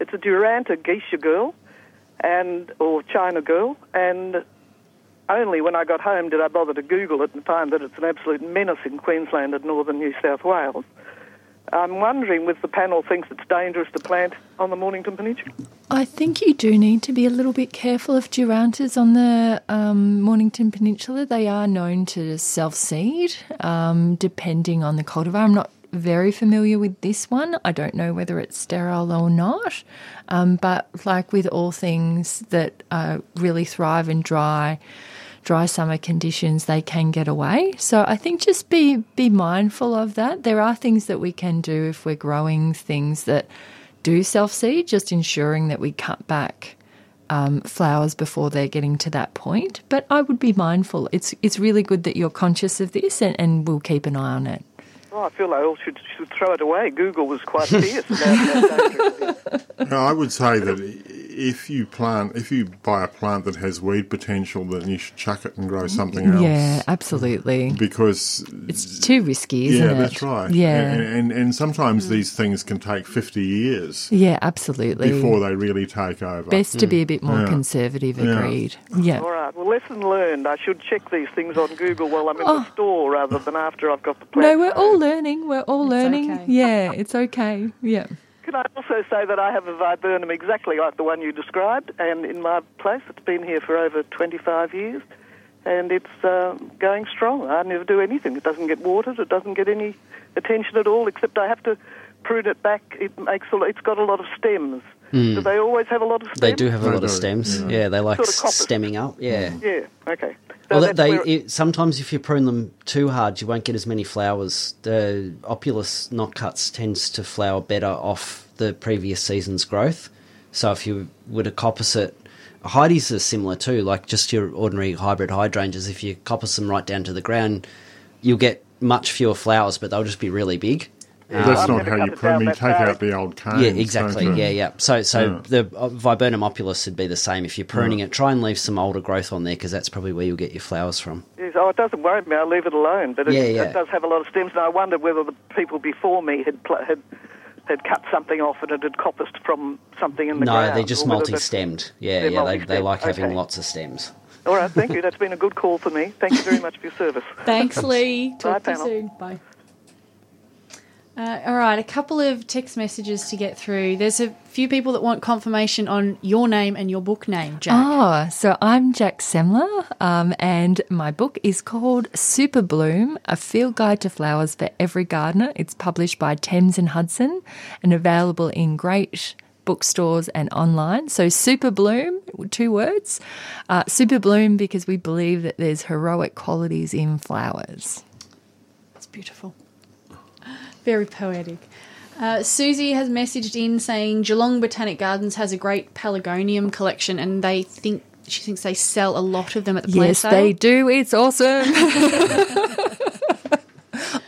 It's a Duranta geisha girl, and or China girl, and only when I got home did I bother to Google it and find that it's an absolute menace in Queensland and northern New South Wales. I'm wondering if the panel thinks it's dangerous to plant on the Mornington Peninsula. I think you do need to be a little bit careful of durantas on the um, Mornington Peninsula. They are known to self seed, um, depending on the cultivar. I'm not very familiar with this one. I don't know whether it's sterile or not. Um, but like with all things that uh, really thrive in dry, dry summer conditions, they can get away. So I think just be be mindful of that. There are things that we can do if we're growing things that do self seed, just ensuring that we cut back um, flowers before they're getting to that point. But I would be mindful. It's it's really good that you're conscious of this, and, and we'll keep an eye on it. Oh, I feel I all should, should throw it away. Google was quite *laughs* fierce about how dangerous *laughs* it is. No, I would say that if you plant, if you buy a plant that has weed potential, then you should chuck it and grow something else. Yeah, absolutely. Because It's too risky, isn't yeah, it? that's right. Yeah, and and, and sometimes mm. these things can take fifty years yeah, absolutely. before they really take over. Best to be a bit more Yeah. conservative. Yeah. Agreed. Yeah. All right. Well, lesson learned. I should check these things on Google while I'm in Oh. the store rather than after I've got the plant. No, we're all learning. We're all It's learning. okay. Yeah, it's okay. Yeah. Can I also say that I have a viburnum exactly like the one you described, and in my place, it's been here for over 25 years, and it's um, going strong. I never do anything. It doesn't get watered. It doesn't get any attention at all, except I have to prune it back. It makes a, it's got a lot of stems. Mm. Do they always have a lot of stems? They do have a lot of stems. yeah. Yeah, they like Sort of stemming up. Yeah. Yeah. Okay. So Well, they, it, sometimes if you prune them too hard, you won't get as many flowers. The opulus Notcutts tends to flower better off the previous season's growth. So if you were to coppice it, Heidi's are similar too. Like just your ordinary hybrid hydrangeas, if you coppice them right down to the ground, you'll get much fewer flowers, but they'll just be really big. That's I've not how you it prune. down You take far. out the old canes. Yeah, exactly. don't? Yeah, yeah. So, so Yeah. the viburnum opulus would be the same. If you're pruning it, try and leave some older growth on there because that's probably where you'll get your flowers from. Yes, oh, it doesn't worry me. I leave it alone. But it, Yeah, yeah. it does have a lot of stems, and I wonder whether the people before me had pl- had had cut something off and it had coppiced from something in the No, ground. they're just or whether that's- multi-stemmed. Yeah, They're yeah. They, they multi-stemmed, like having okay. lots of stems. All right, thank you. That's been a good call for me. Thank you very much for your service. Thanks, Lee. Talk Bye, to you panel. soon. Bye. Uh, all right, a couple of text messages to get through. There's a few people that want confirmation on your name and your book name, Jac. Oh, so I'm Jac Semmler, um, and my book is called Super Bloom: A Field Guide to Flowers for Every Gardener. It's published by Thames and Hudson, and available in great bookstores and online. So Super Bloom, two words, uh, Super Bloom because we believe that there's heroic qualities in flowers. That's beautiful. Very poetic. Uh, Susie has messaged in saying Geelong Botanic Gardens has a great pelargonium collection, and they think she thinks they sell a lot of them at the plant Yes, sale. they do. It's awesome. *laughs* *laughs*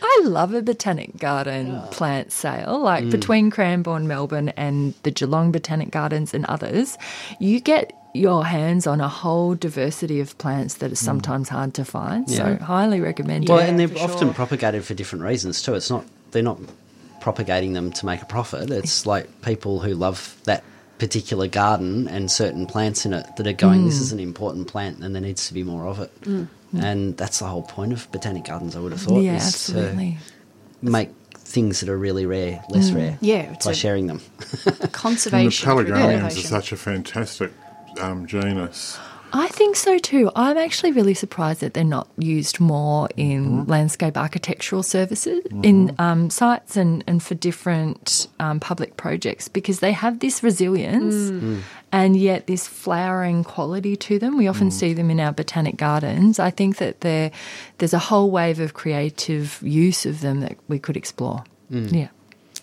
I love a botanic garden plant sale. Like Mm. between Cranbourne, Melbourne, and the Geelong Botanic Gardens and others, you get your hands on a whole diversity of plants that are sometimes hard to find. So, highly recommend Well, it. and they're often sure. propagated for different reasons too. It's not they're not propagating them to make a profit. It's *laughs* like people who love that particular garden and certain plants in it that are going. This mm. is an important plant, and there needs to be more of it. Mm. Mm. And that's the whole point of botanic gardens. I would have thought Yeah, is absolutely. to make things that are really rare less rare. Yeah, it's by a- sharing them. And the Conservation. pelargoniums are such a fantastic um, genus. I think so too. I'm actually really surprised that they're not used more in mm-hmm. landscape architectural services, mm-hmm. in um, sites and, and for different um, public projects because they have this resilience mm. Mm. and yet this flowering quality to them. We often mm. see them in our botanic gardens. I think that there's a whole wave of creative use of them that we could explore. Yeah.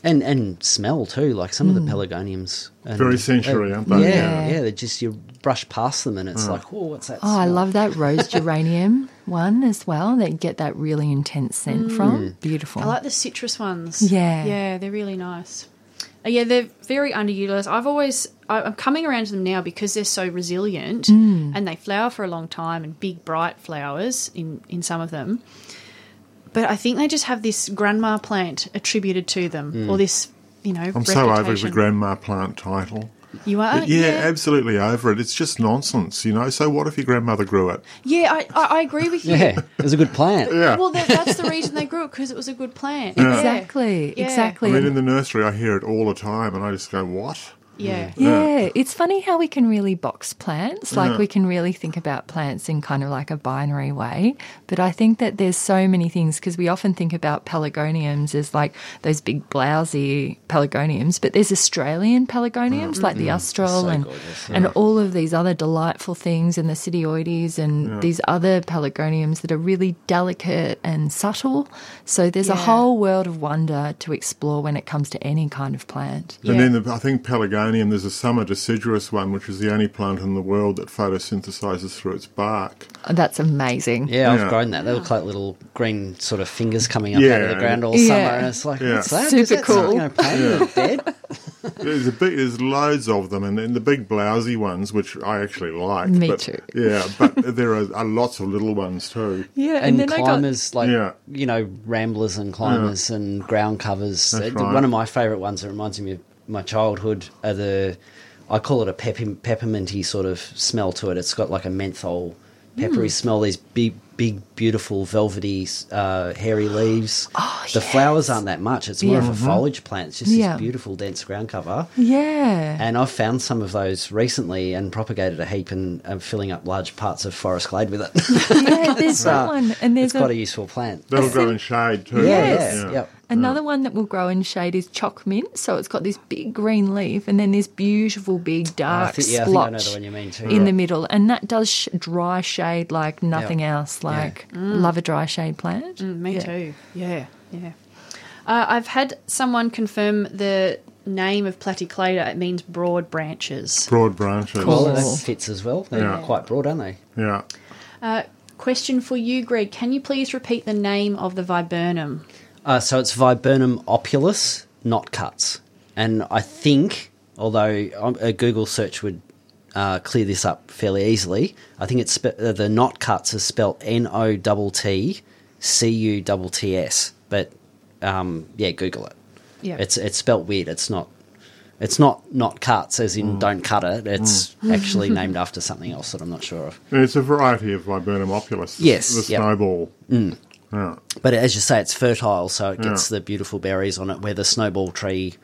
And and smell too, like some of the pelargoniums. And, Very sensory, uh, aren't they? Yeah, Yeah. yeah. They just you brush past them and it's like, oh, what's that? Oh, I love that rose *laughs* geranium one as well. That you get that really intense scent from. Beautiful. I like the citrus ones. Yeah. Yeah, they're really nice. Uh, yeah, they're very underutilized. I've always, I, I'm coming around to them now because they're so resilient and they flower for a long time and big, bright flowers in, in some of them. But I think they just have this grandma plant attributed to them mm. or this, you know, I'm so over the grandma plant title. You are? But yeah, absolutely over it. It's just nonsense, you know. So what if your grandmother grew it? Yeah, I, I, I agree with you. *laughs* Yeah, it was a good plant. Yeah. Well, that, that's the reason they grew it because it was a good plant. Exactly, Yeah. exactly. I mean, in the nursery, I hear it all the time, and I just go, "What?" Mm. Yeah. yeah, it's funny how we can really box plants. Like Yeah. we can really think about plants in kind of like a binary way. But I think that there's so many things because we often think about pelargoniums as like those big blousy pelargoniums, but there's Australian pelargoniums mm. like the Austral So and gorgeous, and all of these other delightful things and the sidoides and these other pelargoniums that are really delicate and subtle. So there's a whole world of wonder to explore when it comes to any kind of plant. And then the, I think pelargonium. There's a summer deciduous one, which is the only plant in the world that photosynthesizes through its bark. That's amazing. Yeah, I've grown that. They look like little green sort of fingers coming up out of the ground all Yeah. summer, and it's like, Yeah. what's that? Super Is cool. something I planted in bed? *laughs* *laughs* There's a big, there's loads of them, and then the big blousy ones, which I actually like. Me but, too. Yeah, but *laughs* there are, are lots of little ones too. Yeah, And, then I got climbers, like Yeah. you know, ramblers and climbers and ground covers. That's Uh, right. One of my favourite ones that reminds me of my childhood are the, I call it a pepper, pepperminty sort of smell to it. It's got like a menthol, peppery smell. These big, big, beautiful, velvety, uh, hairy leaves. Oh, the flowers aren't that much. It's more Yeah. of a foliage plant. It's just Yeah. this beautiful, dense ground cover. yeah. And I've found some of those recently and propagated a heap and am filling up large parts of Forest Glade with it. *laughs* yeah, there's *laughs* that one, and there's it's quite a a, useful plant. That'll grow in shade too. Yes. yeah, yep. Another one that will grow in shade is choc mint. So it's got this big green leaf, and then this beautiful big dark think, yeah, I think I know splotch the one you in the middle, and that does sh- dry shade like nothing Yeah. else. Like love a dry shade plant. Mm, me Yeah. too. Yeah, yeah. Uh, I've had someone confirm the name of platyclada. It means broad branches. Broad branches. Well, Cool. that fits as well. They're Yeah. quite broad, aren't they? Yeah. Uh, question for you, Greg. Can you please repeat the name of the viburnum? Uh, so it's Viburnum opulus, Notcutts. And I think, although um, a Google search would uh, clear this up fairly easily, I think it's spe- uh, the Notcutts is spelled N O T T C U T T S. But um, yeah, Google it. Yeah. It's it's spelt weird. It's not. It's not not cuts as in don't cut it. It's *laughs* actually named after something else that I'm not sure of. And it's a variety of Viburnum opulus. Yes, The yep. snowball. Yeah. But as you say, it's fertile, so it gets Yeah. the beautiful berries on it. Where the snowball tree,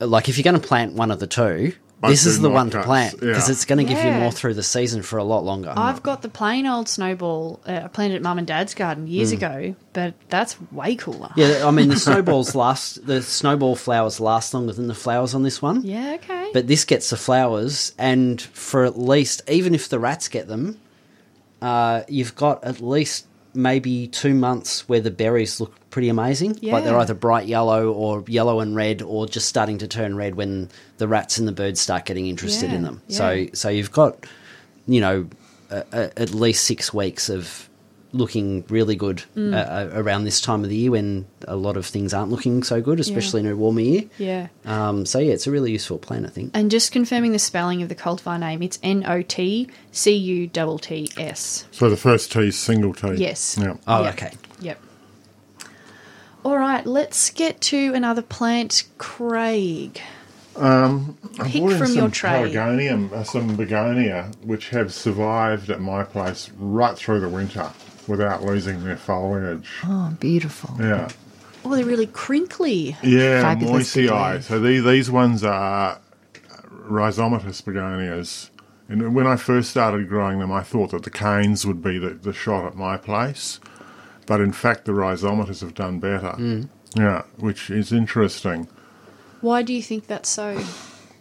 like if you're going to plant one of the two, I'd this is the not one to plant because yeah. it's going to give you more through the season for a lot longer. I've got the plain old snowball. Uh, I planted at mum and dad's garden years ago, but that's way cooler. yeah, I mean the *laughs* snowballs last. The snowball flowers last longer than the flowers on this one. Yeah, okay. But this gets the flowers, and for at least, even if the rats get them, uh, you've got at least maybe two months where the berries look pretty amazing. Like they're either bright yellow or yellow and red, or just starting to turn red when the rats and the birds start getting interested in them. yeah. So, so you've got, you know, a, a, at least six weeks of looking really good Mm. uh, uh, around this time of the year when a lot of things aren't looking so good, especially in a warmer year. Yeah. Um, so yeah, it's a really useful plant, I think. And just confirming the spelling of the cultivar name, it's N O T C U T T S. So the first T is single T. Yes. Yeah. Oh, Yeah. okay. Yep. All right, let's get to another plant, Craig. I Pick from some your tray. Pelargonium, uh, some begonia, which have survived at my place right through the winter without losing their foliage. Oh, beautiful. Yeah. Oh, they're really crinkly. Yeah, Fabulous moisii. begonia. So these these ones are rhizomatous begonias. And when I first started growing them, I thought that the canes would be the, the shot at my place. But in fact, the rhizomatous have done better. Mm. Yeah, which is interesting. Why do you think that's so?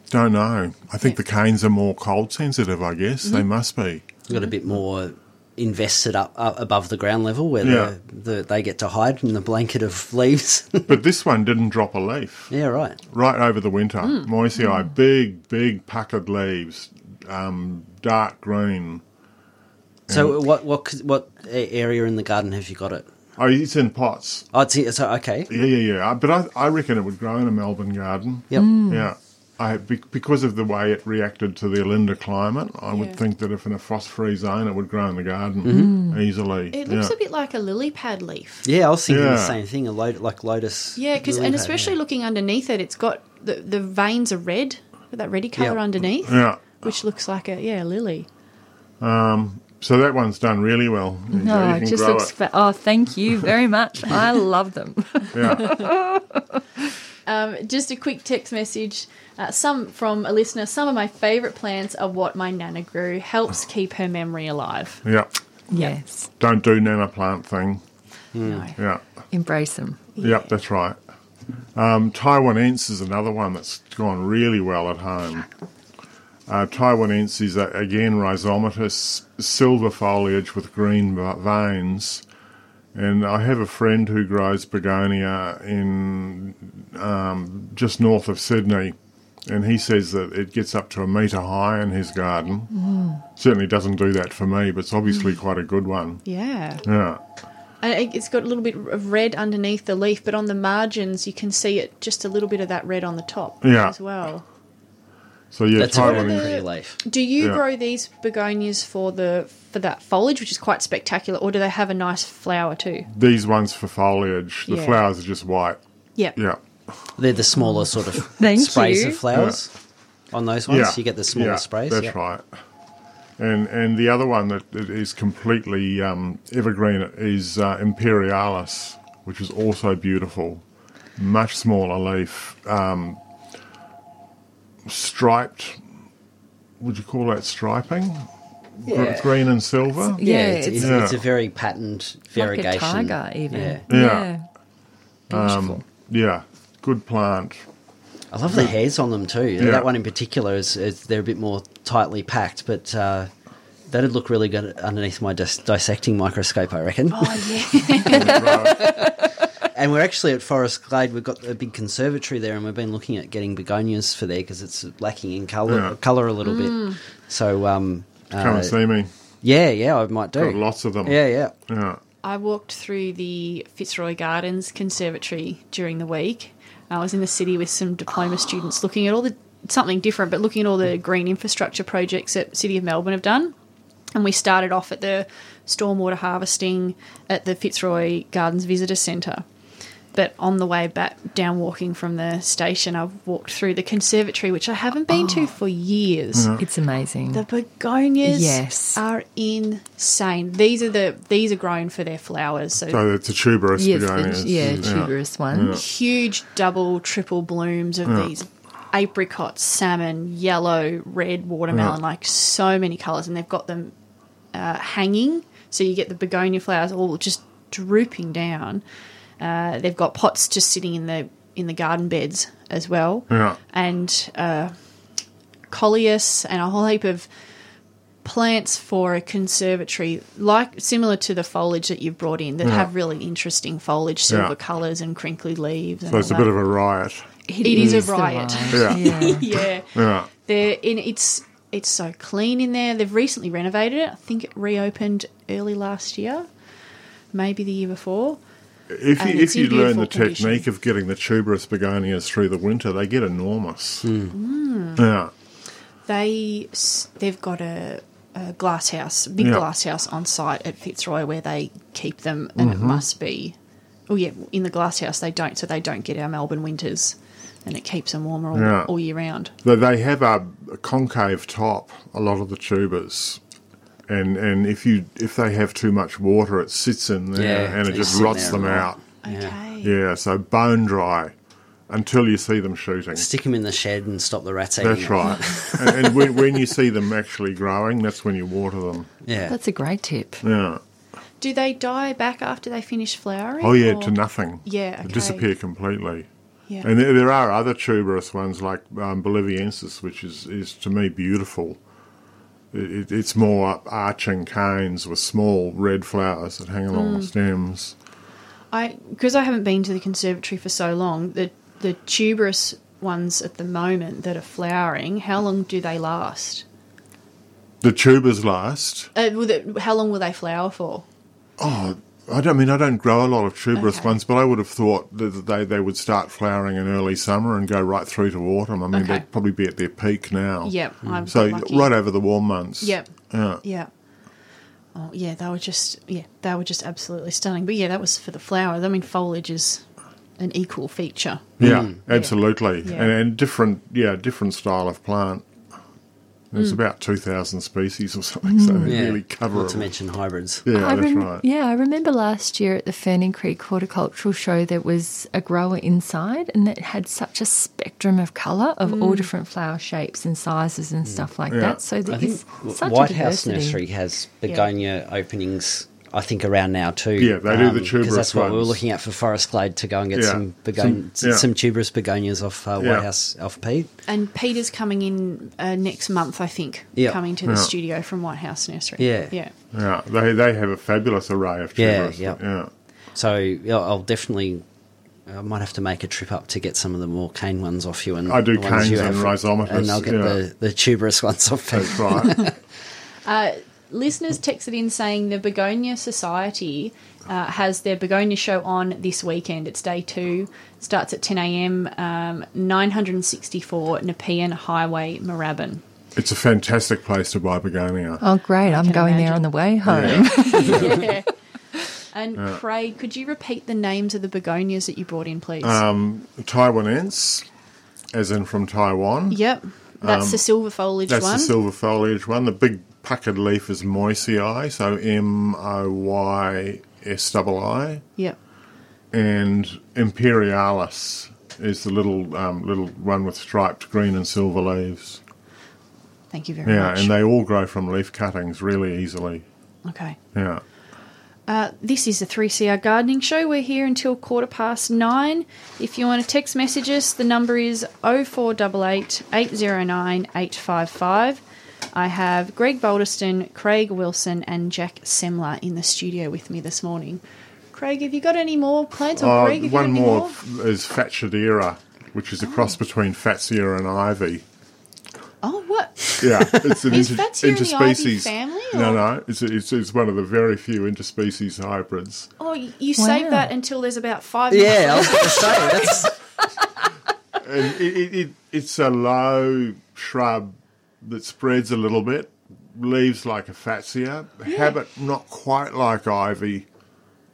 Don't know. I think the canes are more cold sensitive, I guess. They mm-hmm. must be. You've got a bit more invested up, up above the ground level where Yeah. the, the, they get to hide in the blanket of leaves. *laughs* But this one didn't drop a leaf. yeah, right. right over the winter. Moisii, big, big puckered leaves, um, dark green. So what what c- what area in the garden have you got it? Oh, it's in pots. Oh, it's, so okay. Yeah, yeah, yeah. But I, I reckon it would grow in a Melbourne garden. Yep. Yeah. I, because of the way it reacted to the Olinda climate, I Yeah. would think that if in a frost-free zone, it would grow in the garden easily. It looks yeah. a bit like a lily pad leaf. Yeah, I was thinking the same thing. A lo- like lotus. Yeah, because and pad, especially yeah. looking underneath it, it's got the the veins are red with that reddy color Yep. underneath, Yeah. which looks like a yeah lily. Um, So that one's done really well. No, you it can just grow looks. it. Fa- oh, thank you very much. I love them. Yeah. *laughs* *laughs* Um, just a quick text message. Uh, some from a listener. Some of my favourite plants are what my nana grew. Helps keep her memory alive. yeah. yes, Don't do nana plant thing. No. Yeah. embrace them. Yep, that's right. Um, Taiwanense is another one that's gone really well at home. Uh, Taiwanense is, uh, again, rhizomatous, silver foliage with green v- veins. And I have a friend who grows begonia in um, just north of Sydney. And he says that it gets up to a metre high in his garden. Certainly doesn't do that for me, but it's obviously quite a good one. Yeah. Yeah. And it's got a little bit of red underneath the leaf, but on the margins you can see it just a little bit of that red on the top Yeah. as well. So yeah, That's a Taiwanese. very the- pretty leaf. Do you Yeah. grow these begonias for the for that foliage, which is quite spectacular, or do they have a nice flower too? These ones for foliage. The Yeah. flowers are just white. Yep. Yeah. They're the smaller sort of *laughs* sprays you. of flowers on those ones. yeah. You get the smaller yeah, sprays. That's yep. right. And and the other one that, that is completely um, evergreen is uh, Imperialis, which is also beautiful. Much smaller leaf, um, striped. Would you call that striping? Gr- Yeah. Green and silver. Yeah, Yeah, it's, it's, it's- it's a very patterned variegation. Like a tiger, even. Yeah. Yeah. Beautiful. Yeah, good plant. I love the hairs on them too. Yeah. That one in particular is, is they're a bit more tightly packed, but uh, that'd look really good underneath my dis- dissecting microscope, I reckon. Oh yeah. *laughs* And we're actually at Forest Glade. We've got a big conservatory there, and we've been looking at getting begonias for there because it's lacking in color, Yeah. color a little Mm. bit. So, um, Come uh, and see me. yeah, yeah, I might do. Got lots of them. Yeah, yeah. Yeah. I walked through the Fitzroy Gardens Conservatory during the week. I was in the city with some diploma students looking at all the something different, but looking at all the green infrastructure projects that City of Melbourne have done. And we started off at the stormwater harvesting at the Fitzroy Gardens Visitor Centre. But on the way back down walking from the station, i've walked through the conservatory, which I haven't been to for years. It's amazing. The begonias Yes. are insane. These are the these are grown for their flowers. So, So it's a tuberous yes, begonias. the, yeah, tuberous one. huge double, triple blooms of these apricot salmon, yellow, red watermelon, Yeah. like so many colours, and they've got them uh, hanging. So you get the begonia flowers all just drooping down. Uh, they've got pots just sitting in the in the garden beds as well Yeah. and uh, coleus and a whole heap of plants for a conservatory, like similar to the foliage that you've brought in, that Yeah. have really interesting foliage, silver Yeah. colours and crinkly leaves. And So it's a all bit of a riot. It is a the riot. Yeah. yeah. *laughs* yeah, Yeah. they're in. It's it's so clean in there. They've recently renovated it. I think it reopened early last year, maybe the year before. If you, if you learn the condition. technique of getting the tuberous begonias through the winter, they get enormous. Mm. Yeah. they they've got a, a glass house, big Yeah. glass house on site at Fitzroy where they keep them, and Mm-hmm. it must be. Oh yeah, in the glass house they don't, so they don't get our Melbourne winters, and it keeps them warmer all, Yeah. all year round. They, they have a, a concave top, a lot of the tubers. And and if you if they have too much water, it sits in there Yeah, and it just rots them and rot. out. Okay. Yeah, so bone dry until you see them shooting. Stick them in the shed and stop the rats eating. That's it. right. *laughs* and and when, when you see them actually growing, that's when you water them. Yeah. That's a great tip. Yeah. Do they die back after they finish flowering? Oh yeah, or- to nothing. Yeah, They okay. disappear completely. Yeah. And there, there are other tuberous ones like um, Boliviensis, which is, is to me beautiful. It, it, it's more up arching canes with small red flowers that hang along Mm. the stems. I because I haven't been to the conservatory for so long. The the tuberous ones at the moment that are flowering, how long do they last? The tubers last. Uh, how long will they flower for? Oh, I don't I mean I don't grow a lot of tuberous Okay. ones, but I would have thought that they they would start flowering in early summer and go right through to autumn. I mean Okay. they'd probably be at their peak now. Yep, I'm So lucky. right over the warm months. Yep. Yeah. Yeah. Oh yeah, they were just yeah, they were just absolutely stunning. But yeah, that was for the flowers. I mean, foliage is an equal feature. Yeah, absolutely, Mm. Yeah. And, and different, yeah, different style of plant. There's Mm. about two thousand species or something, so they Yeah. really cover Not to mention hybrids. yeah, I that's rem- right. Yeah, I remember last year at the Ferny Creek Horticultural Show, there was a grower inside, and it had such a spectrum of colour of Mm. all different flower shapes and sizes and stuff like Yeah. that. So I there think is such White a House. Nursery has begonia openings. I think around now too. Yeah, they do the tuberous because that's what we were looking at for Forest Glade to go and get Yeah. some begon- Some- yeah. some tuberous begonias off uh, White Yeah. House off Pete. And Peter's coming in uh, next month, I think. Yeah. Coming to the Yeah. studio from White House Nursery. Yeah. Yeah. Yeah, they they have a fabulous array of Yeah, tuberous. yeah. yeah. So yeah, I'll definitely. I might have to make a trip up to get some of the more cane ones off you, and I do the ones you canes and have- rhizomatous, and I'll get yeah. the, the tuberous ones off Pete. That's right. *laughs* Listeners texted in saying the Begonia Society uh, has their Begonia show on this weekend. It's day two, starts at 10 a.m., um, 964 Nepean Highway, Moorabbin. it's a fantastic place to buy begonia. Oh, great. I'm can going there on the way home. *laughs* yeah. *laughs* And Craig, could you repeat the names of the begonias that you brought in, please? Um, Taiwanense, as in from Taiwan. yep. That's the silver foliage That's one. the silver foliage one. The big puckered leaf is Moysii, so M O Y S I I. yep. and Imperialis is the little um, little one with striped green and silver leaves. Thank you very Yeah, much. Yeah, and they all grow from leaf cuttings really easily. okay. Yeah. Uh, this is the 3CR Gardening Show. We're here until quarter past nine. If you want to text message us, the number is 0488 809 855. I have Greg Balderston, Craig Wilson, and Jac Semmler in the studio with me this morning. Craig, have you got any more plants? Or Uh, Greg, have you got one any more more? f- is Fatshedera, which is a cross between Fatsia and Ivy. Oh, what? Yeah, *laughs* it's an Is inter- Fatsia in the ivy interspecies family, No, or- no, it's, it's it's one of the very few interspecies hybrids. Oh, y- you save that until there's about five Yeah, I minutes was going to say that's *laughs* and it, it, it, it's a low shrub that spreads a little bit, leaves like a fatsia, habit not quite like ivy,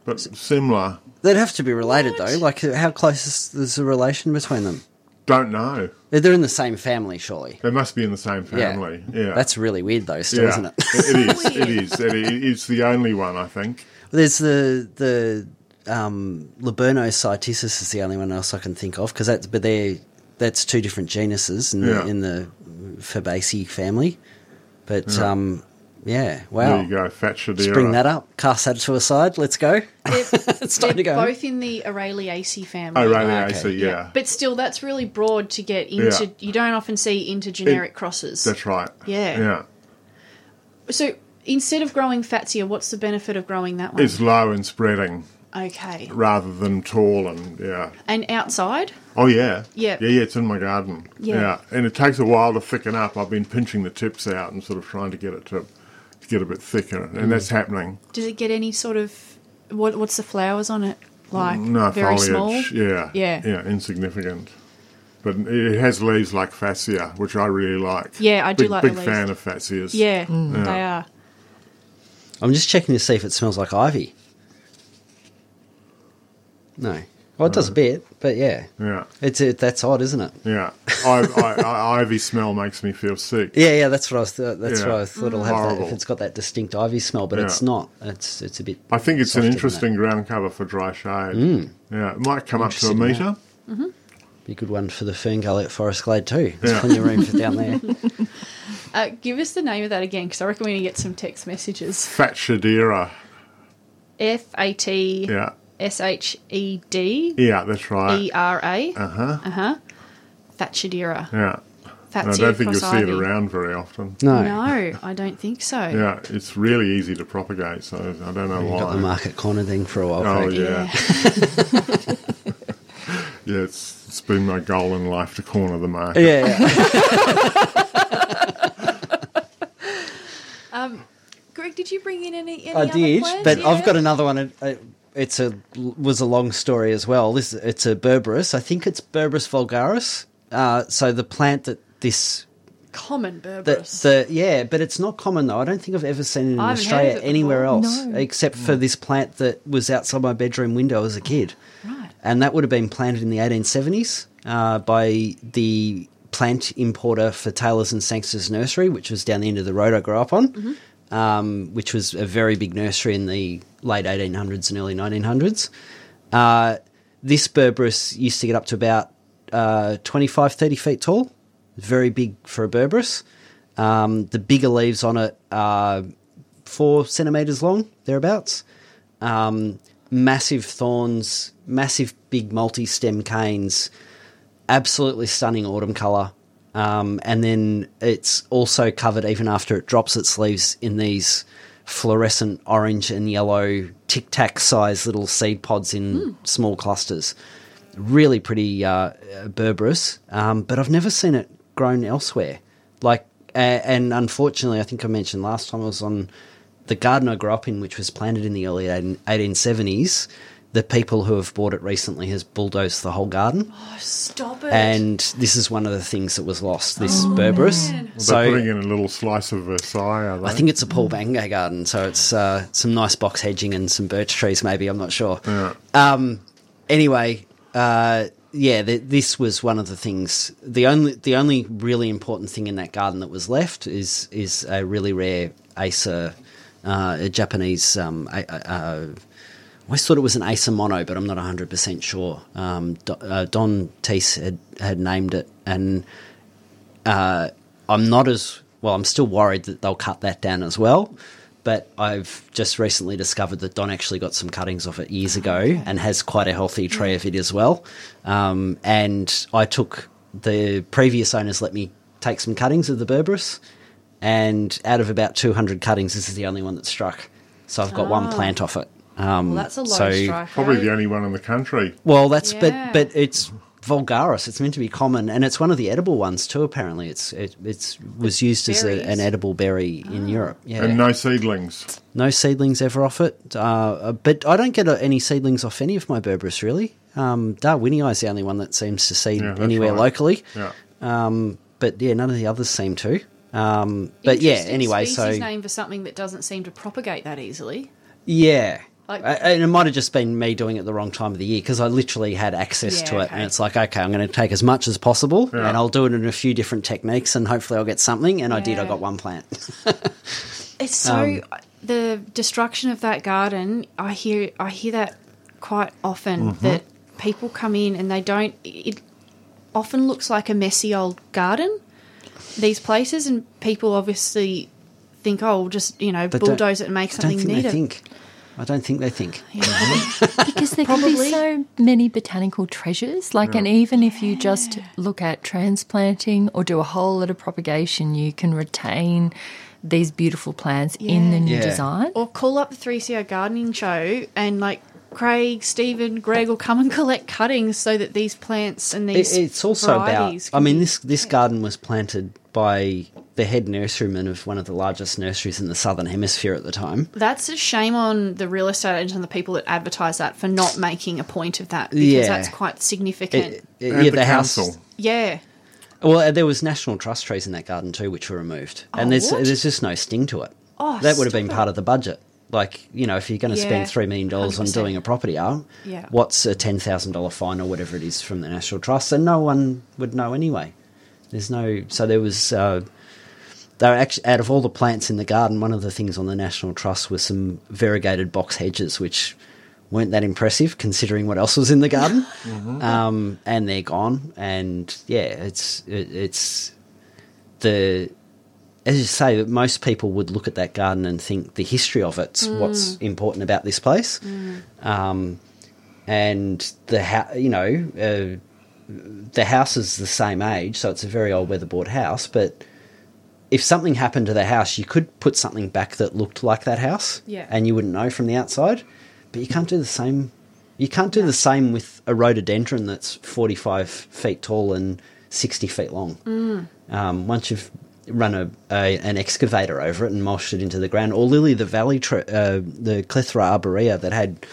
but similar. they'd have to be related What? though. Like, how close is there's a relation between them? Don't know. They're they're in the same family, surely. They must be in the same family. Yeah, That's really weird though, still, yeah. isn't it? it is. It is. It is. It's the only one I think. There's the the um, Laburnocytisus is the only one else I can think of because that's but they're that's two different genuses in Yeah. the, in the Fabaceae family. But Yeah. um, yeah, wow. There you go, Fatshedera. Let's bring that up. Cast that to a side. Let's go. *laughs* It's time to go. both in the Araliaceae family. Oh, right, Okay. I see. Yeah, But still, that's really broad to get into. Yeah. You don't often see intergeneric crosses. that's right. Yeah. yeah. So instead of growing Fatsia, what's the benefit of growing that one? It's low and spreading okay. rather than tall and yeah. And outside? Oh yeah. Yeah. Yeah, yeah, it's in my garden. Yeah. And it takes a while to thicken up. I've been pinching the tips out and sort of trying to get it to, to get a bit thicker. And Mm. that's happening. Does it get any sort of what? What's the flowers on it like? No very foliage. small. Yeah. Yeah. Yeah, insignificant. But it has leaves like Fatsia, which I really like. Yeah, I do big, like the Big leaves. fan of fatsias. Yeah, Yeah. they are. I'm just checking to see if it smells like ivy. No. Well, it does a bit, but yeah. Yeah. It's it, that's odd, isn't it? Yeah. I, I, I, ivy smell makes me feel sick. Yeah, yeah. That's what I was. Th- that's Yeah. what I thought. It'll have that, if it's got that distinct ivy smell, but it's not. It's it's a bit. I think it's an interesting ground cover for dry shade. Yeah, it might come up to a in metre. Be a good one for the Fern Gully at Forest Glade too. There's Yeah. plenty of room for down there. Uh, give us the name of that again, because I reckon we're going to get some text messages. Fatshedera. F A T Yeah. S H E D Yeah, that's right. E R A. Uh huh. Uh huh. Fatshedera. Yeah. And I don't think you'll see it around very often. No, No, I don't think so. Yeah, it's really easy to propagate, so I don't know you why. got the market corner thing for a while. Oh Craig. yeah, *laughs* yeah. It's it's been my goal in life to corner the market. yeah, yeah. *laughs* Greg, did you bring in any? any I other did, plants? but I've got another one. It- it- It's a was a long story as well. This it's a berberis. I think it's Berberis vulgaris. Uh, so the plant that this common berberis. the yeah, but it's not common though. I don't think I've ever seen it in I haven't heard Australia it anywhere before. else No. except for this plant that was outside my bedroom window as a kid. Right. And that would have been planted in the 1870s uh, by the plant importer for Taylor's and Sangster's Nursery, which was down the end of the road I grew up on, um, which was a very big nursery in the late 1800s and early 1900s. Uh, this Berberis used to get up to about uh, 25, 30 feet tall. Very big for a Berberis. Um, the bigger leaves on it are four centimetres long, thereabouts. Um, massive thorns, massive big multi stem canes, absolutely stunning autumn colour. Um, and then it's also covered, even after it drops its leaves, in these fluorescent orange and yellow tic tac sized little seed pods in small clusters. Really pretty uh, Berberis, um, but I've never seen it grown elsewhere. Like, uh, and unfortunately, I think I mentioned last time I was on the garden I grew up in, which was planted in the early 18- 1870s. The people who have bought it recently has bulldozed the whole garden, Oh, stop it. and this is one of the things that was lost. This Berberis. Well, So they're putting in a little slice of Versailles. Are they? I think it's a Paul Bangay garden, so it's uh, some nice box hedging and some birch trees, maybe. I'm not sure. Yeah. Um, anyway, uh, yeah, th- this was one of the things. The only the only really important thing in that garden that was left is is a really rare Acer, uh, a Japanese. Um, a, a, a, I always thought it was an Acer mono, but I'm not 100 percent sure. Um, Do, uh, Don Teese had had named it, and uh, I'm not as well. I'm still worried that they'll cut that down as well. But I've just recently discovered that Don actually got some cuttings of it years ago and has quite a healthy tree of it as well. Um, and I took the previous owners let me take some cuttings of the Berberis, and out of about 200 cuttings, this is the only one that struck. So I've got one plant off it. Um, well, that's a low so, strike. Probably rate. the only one in the country. Well, that's Yeah. but but it's vulgaris. It's meant to be common, and it's one of the edible ones too. Apparently, it's it it's was used as a, an edible berry in Europe. Yeah, And no seedlings. no seedlings ever off it. Uh, but I don't get uh, any seedlings off any of my Berberis really. Um, Darwinii is the only one that seems to seed Yeah, anywhere right. locally. Yeah. Um, but yeah, none of the others seem to. Um, but yeah, anyway, so name for something that doesn't seem to propagate that easily. Yeah. Like- and it might have just been me doing it the wrong time of the year because I literally had access Yeah, to it, okay. and it's like, okay, I'm going to take as much as possible, Yeah. and I'll do it in a few different techniques, and hopefully I'll get something. And I did. I got one plant. *laughs* It's so Um, the destruction of that garden. I hear I hear that quite often Mm-hmm. that people come in and they don't. It often looks like a messy old garden. These places and people obviously think, oh, we'll just you know But bulldoze it and make I don't something think they neater. Think. I don't think they think. *laughs* Because there can be so many botanical treasures. Like, and even if you just look at transplanting or do a whole lot of propagation, you can retain these beautiful plants in the new Yeah. design. Or call up the 3CR gardening show and like Craig, Stephen, Greg will come and *laughs* collect cuttings so that these plants and It, these it's also about. I mean, be- this this garden was planted by the head nurseryman of one of the largest nurseries in the southern hemisphere at the time. That's a shame on the real estate agents and the people that advertise that for not making a point of that because Yeah. that's quite significant. It- it- And yeah, the, the house. council. yeah. Well, uh, there was national trust trees in that garden too, which were removed, Oh, and there's what? there's just no sting to it. Oh, that would have been part it. of the budget. Like you know, if you're going to Yeah, spend three million dollars on 100%. doing a property art, Yeah. what's a ten thousand dollar fine or whatever it is from the national trust? And no one would know anyway. There's no. So there was. Uh, they were actually out of all the plants in the garden. One of the things on the national trust was some variegated box hedges, which weren't that impressive considering what else was in the garden. *laughs* um, and they're gone. And yeah, it's it, it's the as you say, most people would look at that garden and think the history of it's what's important about this place, um, and the ha- you know uh, the house is the same age, so it's a very old weatherboard house. But if something happened to the house, you could put something back that looked like that house, Yeah. and you wouldn't know from the outside. But you can't do the same. You can't do the same with a rhododendron that's forty-five feet tall and sixty feet long. Um, once you've run a, a an excavator over it and mulched it into the ground, or lily the valley, tr- uh, the Clethra arborea that had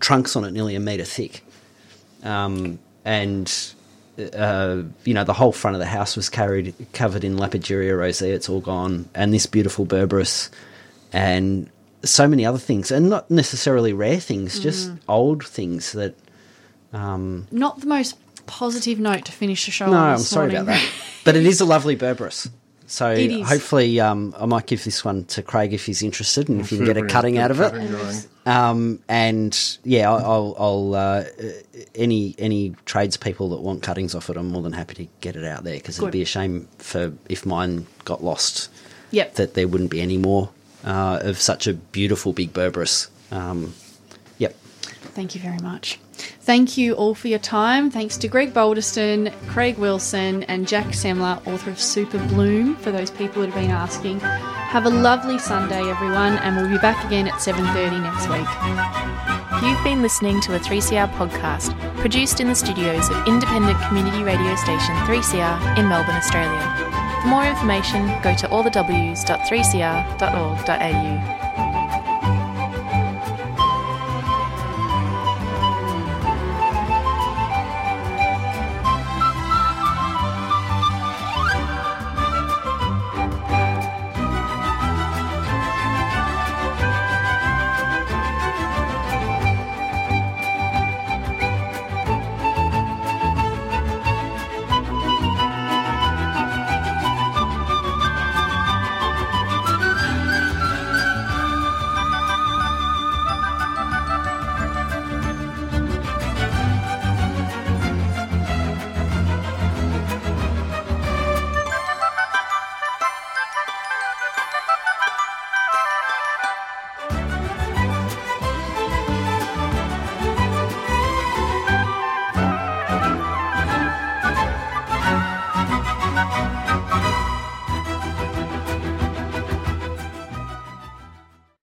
trunks on it nearly a metre thick, um, and uh, you know the whole front of the house was carried covered in Lapageria rosea. It's all gone, and this beautiful berberis, and so many other things, and not necessarily rare things, just old things that. Um, Not the most positive note to finish the show no, I'm sorry morning. about that. *laughs* But it is a lovely Berberis. So hopefully um, I might give this one to Craig if he's interested and if you can get a cutting out of it. Um, and yeah, I'll, I'll, I'll uh, any any tradespeople that want cuttings off it, I'm more than happy to get it out there because it'd be a shame for if mine got lost Yep. that there wouldn't be any more uh, of such a beautiful big Berberis. Um, yep. Thank you very much. Thank you all for your time. Thanks to Greg Balderston, Craig Wilson, and Jac Semmler, author of Super Bloom, for those people that have been asking. Have a lovely Sunday, everyone, and we'll be back again at 7.30 next week. You've been listening to a 3CR podcast produced in the studios of independent community radio station 3CR in Melbourne, Australia. For more information, go to allthews.3cr.org.au.